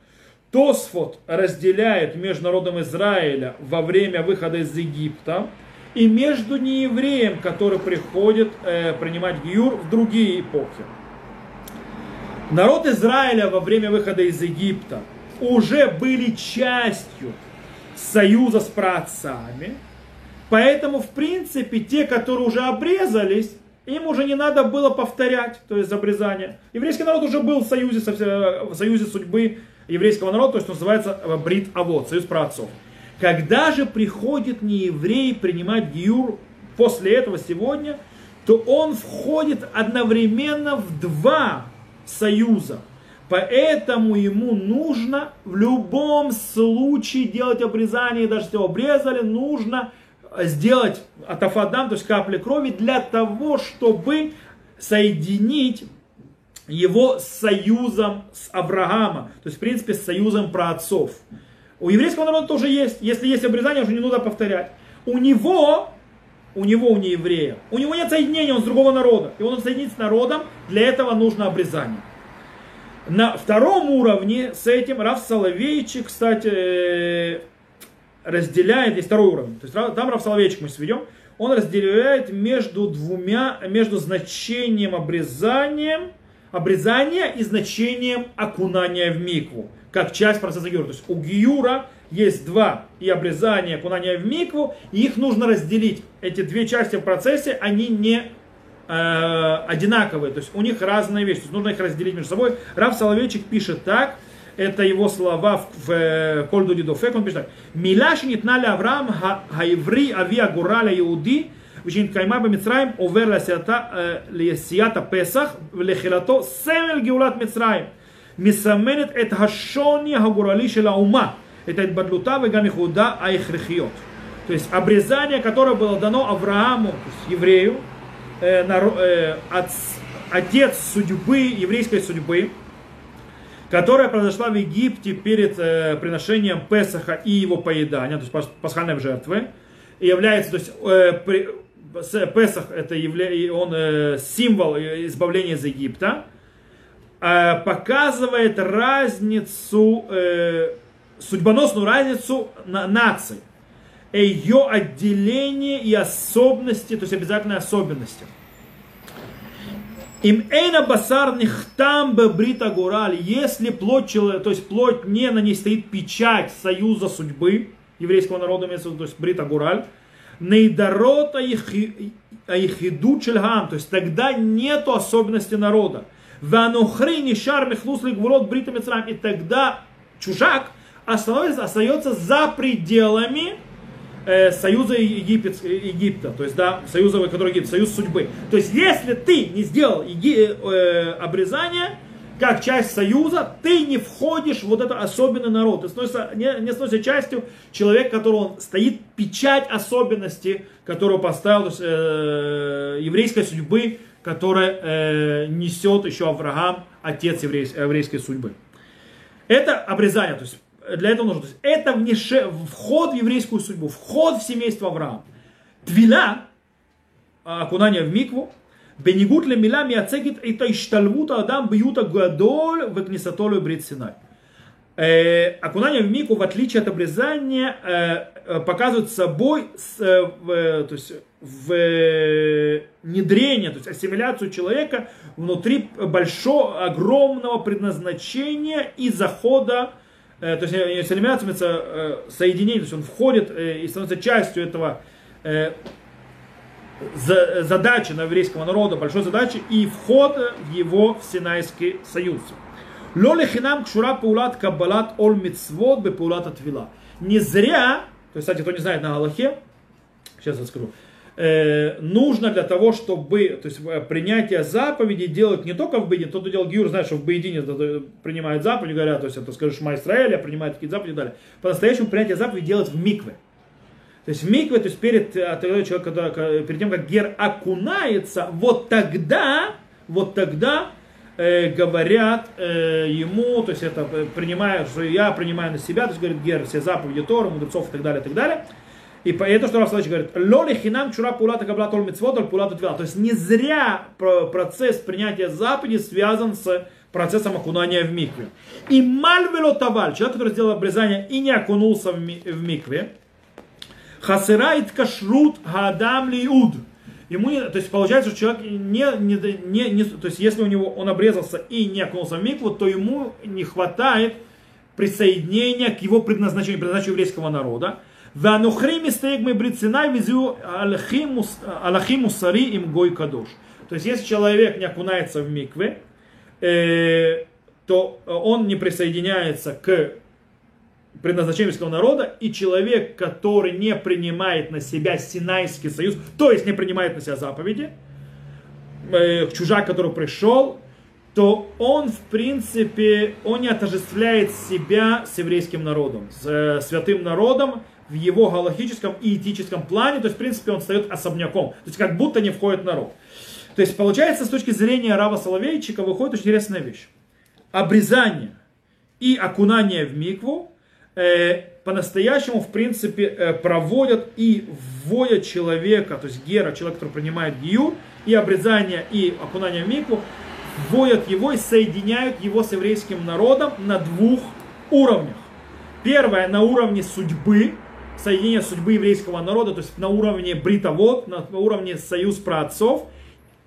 Тосфот разделяет между народом Израиля во время выхода из Египта и между неевреем, который приходит э, принимать гиюр в другие эпохи. Народ Израиля во время выхода из Египта уже были частью союза с праотцами, поэтому, в принципе, те, которые уже обрезались, им уже не надо было повторять, то есть обрезание. Еврейский народ уже был в союзе, в союзе судьбы еврейского народа, то есть называется э, Брит Авод, союз праотцов. Когда же приходит нееврей принимать гиюр после этого сегодня, то он входит одновременно в два союза. Поэтому ему нужно в любом случае делать обрезание, даже если обрезали, нужно сделать атафадам, то есть капли крови, для того, чтобы соединить его с союзом с Авраама, то есть, в принципе, с союзом праотцов. У еврейского народа тоже есть. Если есть обрезание, уже не нужно повторять. У него, у него, у нееврея, у него нет соединения, он с другого народа. И он соединить с народом, для этого нужно обрезание. На втором уровне с этим Раф Соловейчик, кстати, разделяет, есть второй уровень, то есть там Рав Соловейчик мы сведем, он разделяет между двумя, между значением обрезанием, обрезания и значением окунания в микву, как часть процесса гиюра. То есть у гиюра есть два, и обрезание, окунание в микву, и их нужно разделить. Эти две части в процессе, они не э, одинаковые, то есть у них разные вещи, то есть нужно их разделить между собой. Рав Соловейчик пишет так, это его слова в, в Кольду Дидофек, он пишет так. Мила שנתנה לאברהם העברי אבי הגורל היהודי ושנתקיימה במצרים עובר ליציאת הפסח ולחילתו סמל גאולת מצרים. מסמנת את השוני הגורלי של האומה, это Бадлута Вегамихуда Айхрихиот. То есть обрезание, которое было дано Аврааму, то есть еврею, э, наро, э, от, отец судьбы, еврейской судьбы, которая произошла в Египте перед э, приношением Песаха и его поедания, то есть пасхальной жертвы, является, то есть э, при, Песах это явля, он э, символ э, избавления из Египта, э, показывает разницу э, судьбоносную разницу на, наций, ее отделение и особенности, то есть обязательные особенности. Им эйна басар нихтам брита гураль, если плоть, то есть плоть не на ней стоит печать союза судьбы еврейского народа, то есть брита гураль, нейдарота ихиду чельгам, то есть тогда нету особенности народа. Ванухри нишар михлус гвурот брита мицраем, и тогда чужак остается, за пределами э, союза Египет, Египта, то есть, да, союза, который Египет, союз судьбы. То есть, если ты не сделал еги, э, обрезание, как часть союза, ты не входишь в вот это особенный народ. Ты становишься, не, не становишься частью человека, которого стоит печать особенности, которую поставил есть, э, еврейской судьбы, которая э, несет еще Авраам, отец еврейской, еврейской судьбы. Это обрезание, то есть для этого нужно. То есть это внеше, вход в еврейскую судьбу, вход в семейство Авраама. Твила, окунание в микву, בניגוד למילה מייצגת את השתלבות האדם ביות הגדול וכניסתו לברית סיני. Окунание в мику, в отличие от обрезания, показывает собой то есть, внедрение, то есть ассимиляцию человека внутри большого, огромного предназначения и захода Э, то есть ассимиляция э, э, соединение, то есть он входит и становится частью этого задачи на еврейского народа, большой задачи, и вход в его в Синайский союз. Лоли хинам кшура паулат каббалат ол мицвод бе паулат отвила. Не зря, то есть, кстати, кто не знает на Галахе, сейчас я скажу, э, нужно для того, чтобы то есть, э, принятие заповедей делать не только в Бейдине, тот, кто делал Гиюр, знает, что в Бейдине принимают заповеди, говорят, то есть это скажешь Ма Исраэля, принимают такие заповеди и далее. По-настоящему принятие заповедей делать в микве. То есть в микве, то есть перед, э, человек, когда, перед тем, как гер окунается, вот тогда, вот тогда э, говорят э, ему, то есть это принимаю, что я принимаю на себя, то есть говорит гер, все заповеди Тора, мудрецов и так далее, и так далее. И это, что Раф говорит, лоли хинам чура пулата кабла толь митцвот, пулата твила. То есть не зря процесс принятия заповеди связан с процессом окунания в микве. И мальвело таваль, человек, который сделал обрезание и не окунулся в микве, хасирает кашрут гадам лиуд. Ему, то есть получается, что человек не, не, не, не, то есть если у него он обрезался и не окунулся в микву, то ему не хватает присоединения к его предназначению, предназначению еврейского народа. Ванухри мистейк мы брицинай визю алахи мусари им гой кадош. То есть, если человек не окунается в микве, э, то он не присоединяется к предназначению еврейского народа, и человек, который не принимает на себя Синайский союз, то есть не принимает на себя заповеди, э, чужак, который пришел, то он, в принципе, он не отождествляет себя с еврейским народом, с э, святым народом, в его галактическом и этическом плане, то есть, в принципе, он встает особняком, то есть, как будто не входит в народ. То есть, получается, с точки зрения Рава Соловейчика выходит очень интересная вещь. Обрезание и окунание в микву э, по-настоящему, в принципе, э, проводят и вводят человека, то есть гера, человек, который принимает гию, и обрезание, и окунание в микву, вводят его и соединяют его с еврейским народом на двух уровнях. Первое на уровне судьбы, соединение судьбы еврейского народа, то есть на уровне бритовод, на уровне союз праотцов,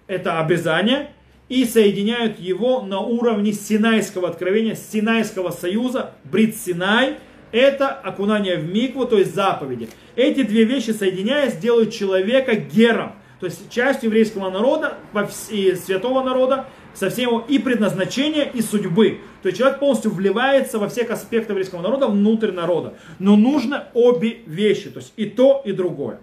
это обрезание, и соединяют его на уровне Синайского откровения, Синайского союза, Брит Синай, это окунание в микву, то есть заповеди. Эти две вещи, соединяясь, делают человека гером, то есть частью еврейского народа святого народа, со всем его и предназначения, и судьбы. То есть человек полностью вливается во всех аспектах еврейского народа внутрь народа. Но нужно обе вещи, то есть и то, и другое.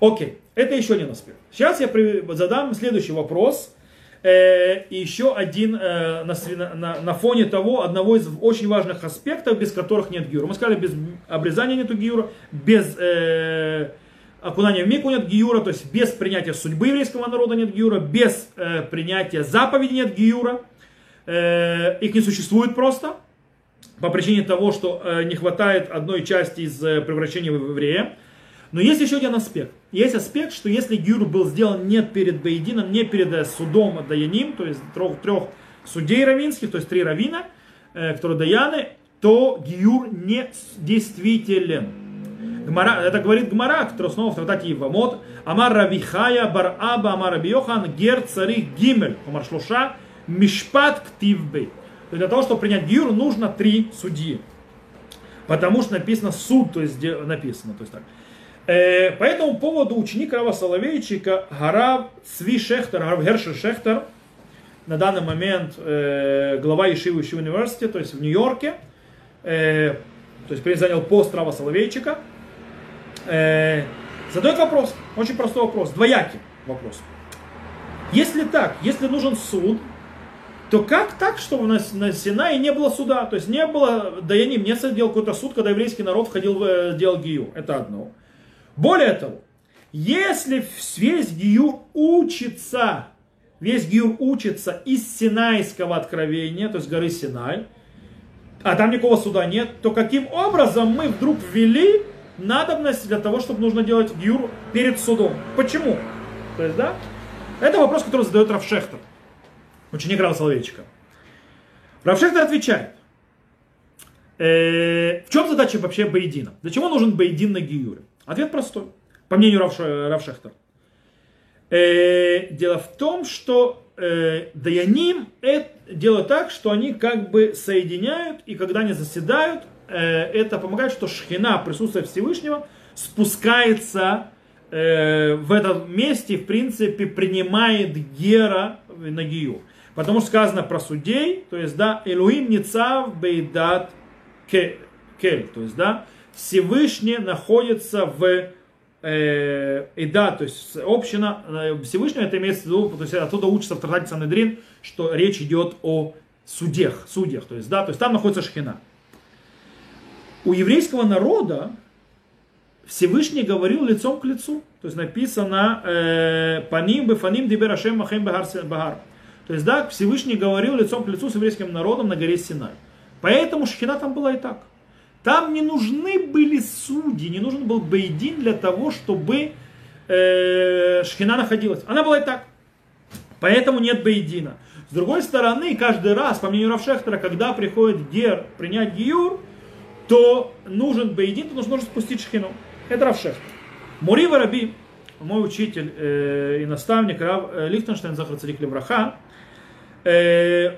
Окей, это еще один аспект. Сейчас я задам следующий вопрос. Э, и еще один э, на, на, на фоне того, одного из очень важных аспектов, без которых нет гиура. Мы сказали, без обрезания нету гиура, без э, окунания в мику нет гиюра, то есть без принятия судьбы еврейского народа нет гиюра, без э, принятия заповеди нет гиюра, э, их не существует просто, по причине того, что э, не хватает одной части из э, превращения в еврея. Но есть еще один аспект. Есть аспект, что если гиюр был сделан не перед Бейдином, не перед э, судом Даяним, то есть трех, трех судей равинских, то есть три равина, э, которые Даяны, то гиюр не действителен. Гмара, это говорит Гмара, который снова в трактате Ивамот. Амар Равихая бар Аба Амар Рабиохан гер цари гимель. Амар шлуша мишпат ктивбей. Для того, чтобы принять гиюр, нужно три судьи. Потому что написано суд, то есть написано. То есть так. Э, по этому поводу ученик Рава Соловейчика Гарав Цви Шехтер, Гарав Гершер Шехтер, на данный момент э, глава Ишивы Ишивы университета, то есть в Нью-Йорке, э, то есть занял пост Рава Соловейчика, э, задает вопрос, очень простой вопрос, двоякий вопрос. Если так, если нужен суд, то как так, чтобы на, на Синае не было суда? То есть не было Даяним, не делал какой-то суд, когда еврейский народ входил в э, делал Гию. Это одно. Более того, если весь Гиюр учится, весь Гиюр учится из Синайского откровения, то есть горы Синай, а там никакого суда нет, то каким образом мы вдруг ввели надобность для того, чтобы нужно делать Гиюр перед судом? Почему? То есть, да, это вопрос, который задает Равшехтер ученик Рава Соловейчика. Равшехтер отвечает, э, в чем задача вообще Бейдина? Для чего нужен Бейдин на Гиюре? Ответ простой, по мнению Рав, Равшехтера. Э, дело в том, что э, Даяним это делают так, что они как бы соединяют, и когда они заседают, это помогает, что шхина, присутствие Всевышнего, спускается э, в этом месте, в принципе, принимает Гера на Гию. Потому что сказано про судей, то есть, да, Элуим Ницав Бейдат Кель, то есть, да, Всевышний находится в э, и да, то есть община э, Всевышнего, это имеется в виду, то есть оттуда учится в Тратате Санедрин, что речь идет о судьях, судьях, то есть, да, то есть там находится шхина. У еврейского народа Всевышний говорил лицом к лицу, то есть написано э, «Паним бефаним диберашем махем багар». То есть, да, Всевышний говорил лицом к лицу с еврейским народом на горе Синай. Поэтому Шхина там была и так. Там не нужны были судьи, не нужен был Бейдин для того, чтобы э, Шхина находилась. Она была и так. Поэтому нет Бейдина. С другой стороны, каждый раз, по мнению Равшехтера, когда приходит Гер принять Гиюр, то нужен Бейдин, то нужно спустить Шхину. Это Равшехтер. Мури Раби, мой учитель э, и наставник Рав э, Лихтенштейн Захар Царик Левраха, э,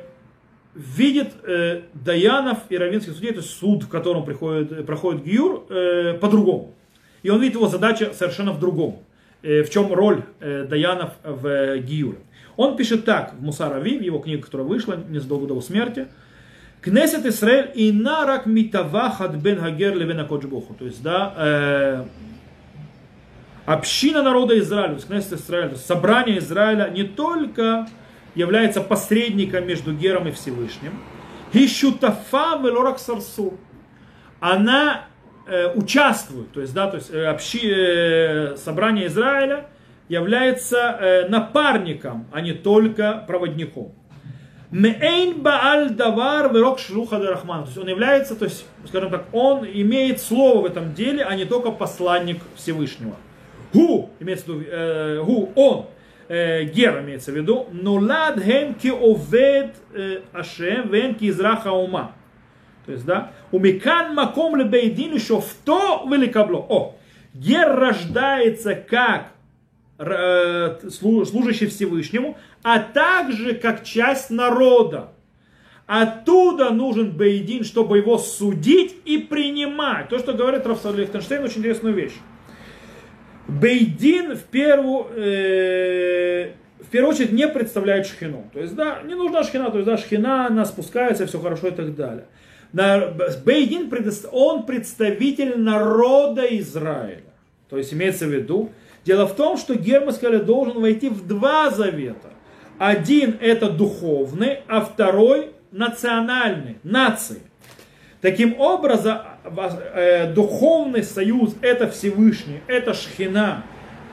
видит э, Даянов и Равинских судей, то есть суд, в котором приходит, проходит Гиюр, э, по-другому. И он видит его задача совершенно в другом. Э, в чем роль э, Даянов в э, Гиюре. Он пишет так в Мусарави, в его книге, которая вышла незадолго до его смерти. Кнесет Исраэль и нарак митавахат бен Хагер левена Коджбуху. То есть, да, э, община народа Израиля, Кнесет Израиля, собрание Израиля не только является посредником между Гером и Всевышним. Хищутафа велорак сарсу. Она э, участвует, то есть, да, то есть э, общи, э, собрание Израиля является э, напарником, а не только проводником. Мейн бааль давар верок шлуха рахман. То есть он является, то есть, скажем так, он имеет слово в этом деле, а не только посланник Всевышнего. Гу, имеется в виду, э, гу, он, э, гер имеется в виду, нулад хем ки овед э, ашем вен ки израха ума. То есть, да, умикан маком лебейдин шофто великабло. О, гер рождается как э, служащий Всевышнему, а также как часть народа. Оттуда нужен Бейдин, чтобы его судить и принимать. То, что говорит Рафсал Лихтенштейн, очень интересную вещь. Бейдин в первую, э, в первую очередь не представляет шхину. То есть, да, не нужна шхина, то есть, да, шхина, она спускается, все хорошо и так далее. Бейдин, он представитель народа Израиля. То есть, имеется в виду, дело в том, что сказали, должен войти в два завета. Один это духовный, а второй национальный, нации. Таким образом, э, духовный союз это Всевышний, это Шхина,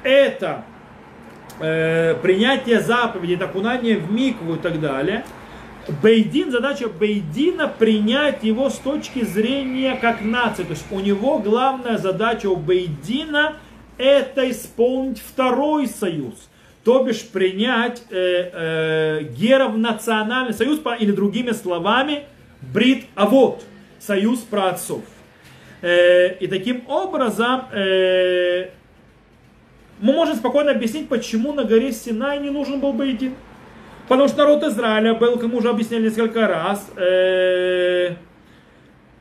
это э, принятие заповедей, окунание в микву и так далее. Бейдин, задача Бейдина принять его с точки зрения как нации. То есть у него главная задача у Бейдина это исполнить второй союз. То бишь принять э, э, геров национальный союз, или другими словами, брит авод союз праотцов. Э, и таким образом э, мы можем спокойно объяснить, почему на горе Синай не нужен был Бейдин. Потому что народ Израиля был, мы уже объясняли несколько раз, э,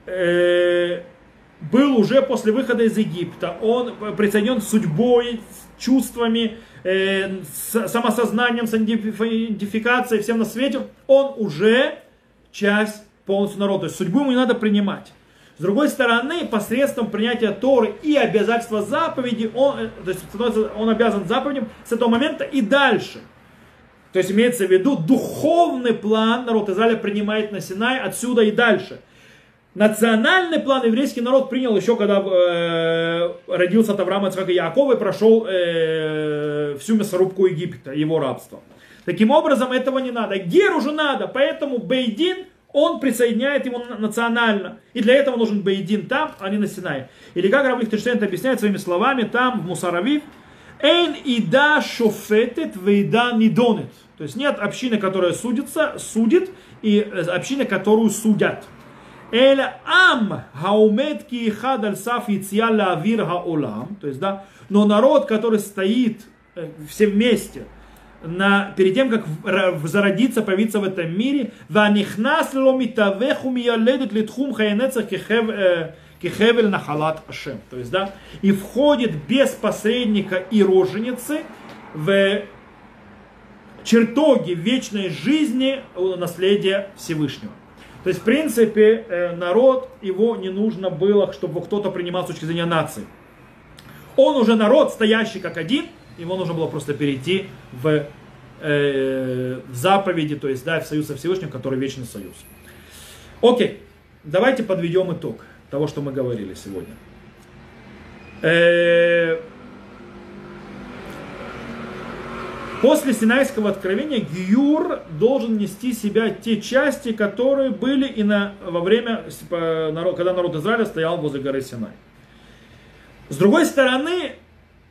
э, был уже после выхода из Египта. Он присоединен судьбой, чувствами, э, с самосознанием, с идентификацией, всем на свете. Он уже часть полностью народа. То есть судьбу ему не надо принимать. С другой стороны, посредством принятия Торы и обязательства заповеди, он, э, то есть он обязан заповедям с этого момента и дальше. То есть имеется в виду духовный план народ Израиля принимает на Синай отсюда и дальше. Национальный план еврейский народ принял еще, когда э, родился от Авраама, Ицхака и Якова и прошел э, всю мясорубку Египта, его рабство. Таким образом, этого не надо. Геру же надо, поэтому Бейдин, он присоединяет ему национально. И для этого нужен Бейдин там, а не на Синае. Или как Рав Лихтенштейн объясняет своими словами, там, в Мусаравив, Эйн ида шофетет вейда нидонет. То есть нет общины, которая судится, судит, и э, общины, которую судят. Эля ам хаумет ки аль саф авир хаолам. То есть, да, но народ, который стоит э, все вместе, на, перед тем, как зародиться, появиться в этом мире, ванихнас ломитавеху мияледет литхум хаянецах кихевель нахалат ашем. То есть, да, и входит без посредника и роженицы в чертоги вечной жизни наследия Всевышнего. То есть, в принципе, э, народ, его не нужно было, чтобы кто-то принимал с точки зрения нации. Он уже народ, стоящий как один, ему нужно было просто перейти в, э, в заповеди, то есть да, в союз со Всевышним, который вечный союз. Окей, давайте подведем итог того, что мы говорили сегодня. Э, После Синайского откровения Гиюр должен нести себя те части, которые были и на, во время, когда народ Израиля стоял возле горы Синай. С другой стороны,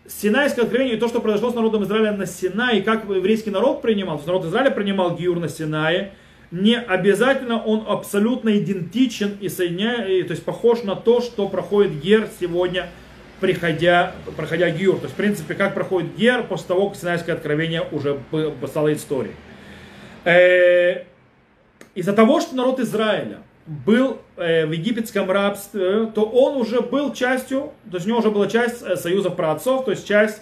Синайское откровение и то, что произошло с народом Израиля на Синае, и как еврейский народ принимал, то есть народ Израиля принимал Гиюр на Синае, не обязательно он абсолютно идентичен и соединяет, то есть похож на то, что проходит Гер сегодня – приходя, проходя Гиюр. То есть, в принципе, как проходит Гер после того, как Синайское откровение уже стало историей. Э, из-за того, что народ Израиля был э, в египетском рабстве, то он уже был частью, то есть у него уже была часть э, союза праотцов, то есть часть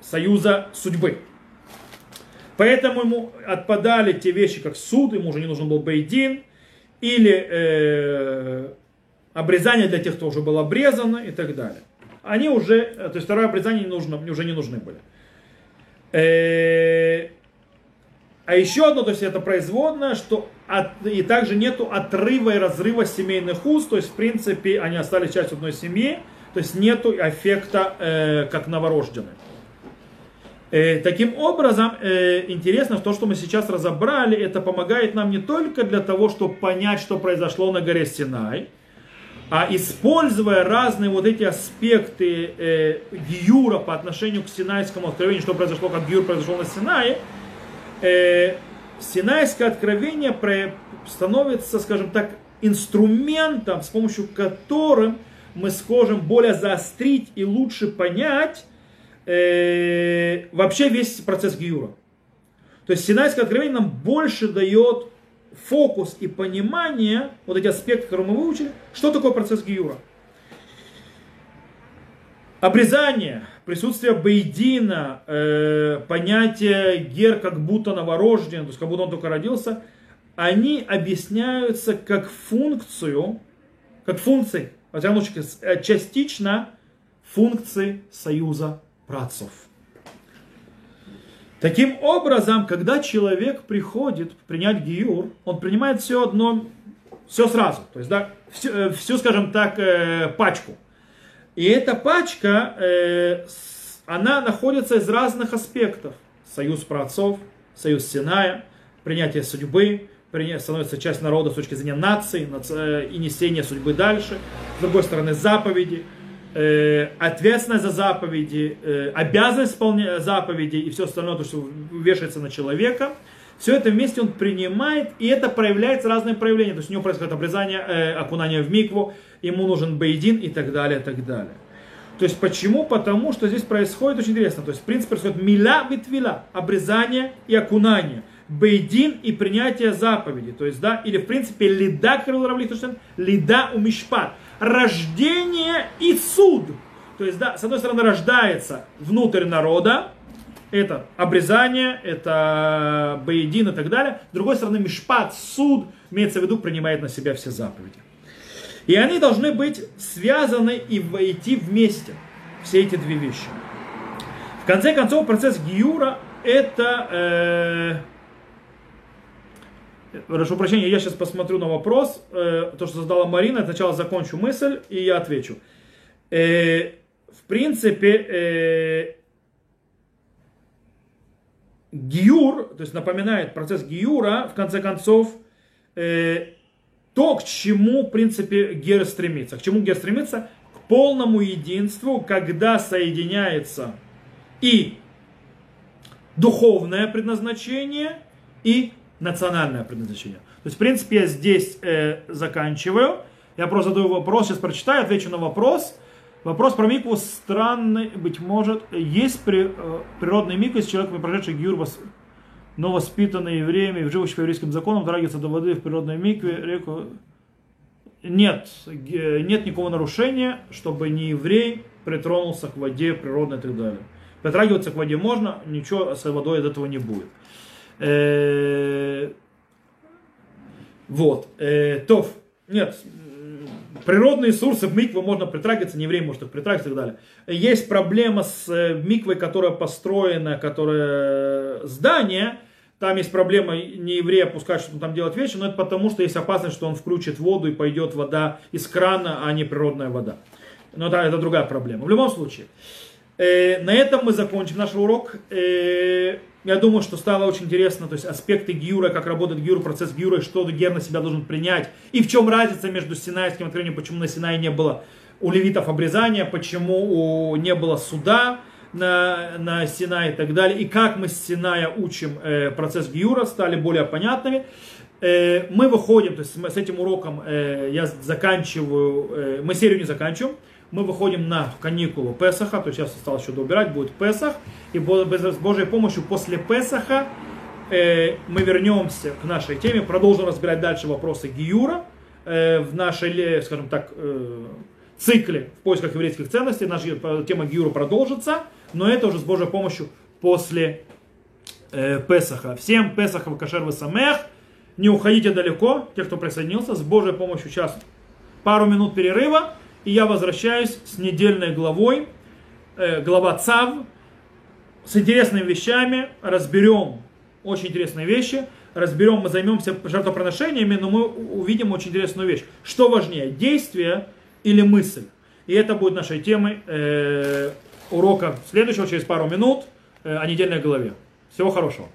союза судьбы. Поэтому ему отпадали те вещи, как суд, ему уже не нужен был бейдин, или обрезание для тех, кто уже был обрезан и так далее. Они уже, то есть второе обрезание не нужно, уже не нужны были. Э, а еще одно, то есть это производное, что от, и также нету отрыва и разрыва семейных уз, то есть в принципе они остались частью одной семьи, то есть нету эффекта э, как новорожденные. Э, таким образом, э, интересно, то, что мы сейчас разобрали, это помогает нам не только для того, чтобы понять, что произошло на горе Синай, а используя разные вот эти аспекты э, Гиюра по отношению к Синайскому откровению, что произошло, как Гиюр произошел на Синае, э, Синайское откровение становится, скажем так, инструментом, с помощью которым мы сможем более заострить и лучше понять э, вообще весь процесс Гиюра. То есть Синайское откровение нам больше дает фокус и понимание, вот эти аспекты, которые мы выучили, что такое процесс Гиюра. Обрезание, присутствие Бейдина, э, понятие гер как будто новорожден, то есть как будто он только родился, они объясняются как функцию, как функции, во всяком частично функции союза працов. Таким образом, когда человек приходит принять гиюр, он принимает все одно, все сразу, то есть да, всю, э, всю скажем так, э, пачку. И эта пачка, э, она находится из разных аспектов. Союз праотцов, союз Синая, принятие судьбы, становится часть народа с точки зрения нации и несения судьбы дальше. С другой стороны, заповеди – ответственность за заповеди, э, обязанность исполнения заповедей и все остальное, то, что вешается на человека. все это вместе он принимает, и это проявляется разные проявления. То есть у него происходит обрезание, э, окунание в микву, ему нужен бейдин и так далее, и так далее. То есть почему? Потому что здесь происходит очень интересно. То есть в принципе происходит миля витвила, обрезание и окунание. Бейдин и принятие заповеди. То есть, да, или в принципе лида лида у мишпат. Рождение и суд. То есть, да, с одной стороны рождается внутрь народа, это обрезание, это боедин и так далее. С другой стороны, мишпат, суд, имеется в виду, принимает на себя все заповеди. И они должны быть связаны и войти вместе. Все эти две вещи. В конце концов, процесс Гиюра это... Прошу прощения, я сейчас посмотрю на вопрос. Э, то, что задала Марина, сначала закончу мысль и я отвечу. Э, в принципе, э, Гиюр, то есть напоминает процесс Гиюра, в конце концов, э, то, к чему, в принципе, Гер стремится. К чему Гер стремится? К полному единству, когда соединяется и духовное предназначение, и национальное предназначение. То есть, в принципе, я здесь э, заканчиваю. Я просто задаю вопрос, сейчас прочитаю, отвечу на вопрос. Вопрос про микву странный, быть может. Есть при, э, природный миква, если человек, прошедший гюр, но воспитанный евреями, живущий по еврейским законам, трагивается до воды в природной микве, реку... Нет, нет никакого нарушения, чтобы не еврей притронулся к воде природной и так далее. Притрагиваться к воде можно, ничего с водой от этого не будет. Э, вот. Э, Тов. Нет, природные ресурсы в микве можно притрагиваться, не еврей может их притрагиваться и так далее. Есть проблема с э, миквой, которая построена, которая здание, там есть проблема не еврея опускать, что там делать вещи, но это потому, что есть опасность, что он включит воду и пойдет вода из крана, а не природная вода. Но да, это другая проблема. В любом случае, э, на этом мы закончим наш урок. Э, я думаю, что стало очень интересно, то есть аспекты Гиура, как работает Гиур, процесс Гиура, что Гер на себя должен принять, и в чем разница между Синайским откровением, почему на Синае не было у левитов обрезания, почему не было суда на, на Синае и так далее, и как мы с Синая учим э, процесс Гиура, стали более понятными. Э, мы выходим, то есть с этим уроком э, я заканчиваю, э, мы серию не заканчиваем, мы выходим на каникулу Песаха, то есть сейчас осталось еще добирать, будет Песах, и с Божьей помощью после Песаха э, мы вернемся к нашей теме, продолжим разбирать дальше вопросы Гиюра э, в нашей, скажем так, э, цикле в поисках еврейских ценностей. Наша тема Гиюра продолжится, но это уже с Божьей помощью после э, Песаха. Всем Песаха в Кашер Самех. Не уходите далеко, те, кто присоединился, с Божьей помощью сейчас пару минут перерыва. И я возвращаюсь с недельной главой, э, глава ЦАВ, с интересными вещами, разберем очень интересные вещи, разберем, мы займемся жертвоприношениями, но мы увидим очень интересную вещь. Что важнее, действие или мысль? И это будет нашей темой э, урока следующего через пару минут э, о недельной главе. Всего хорошего.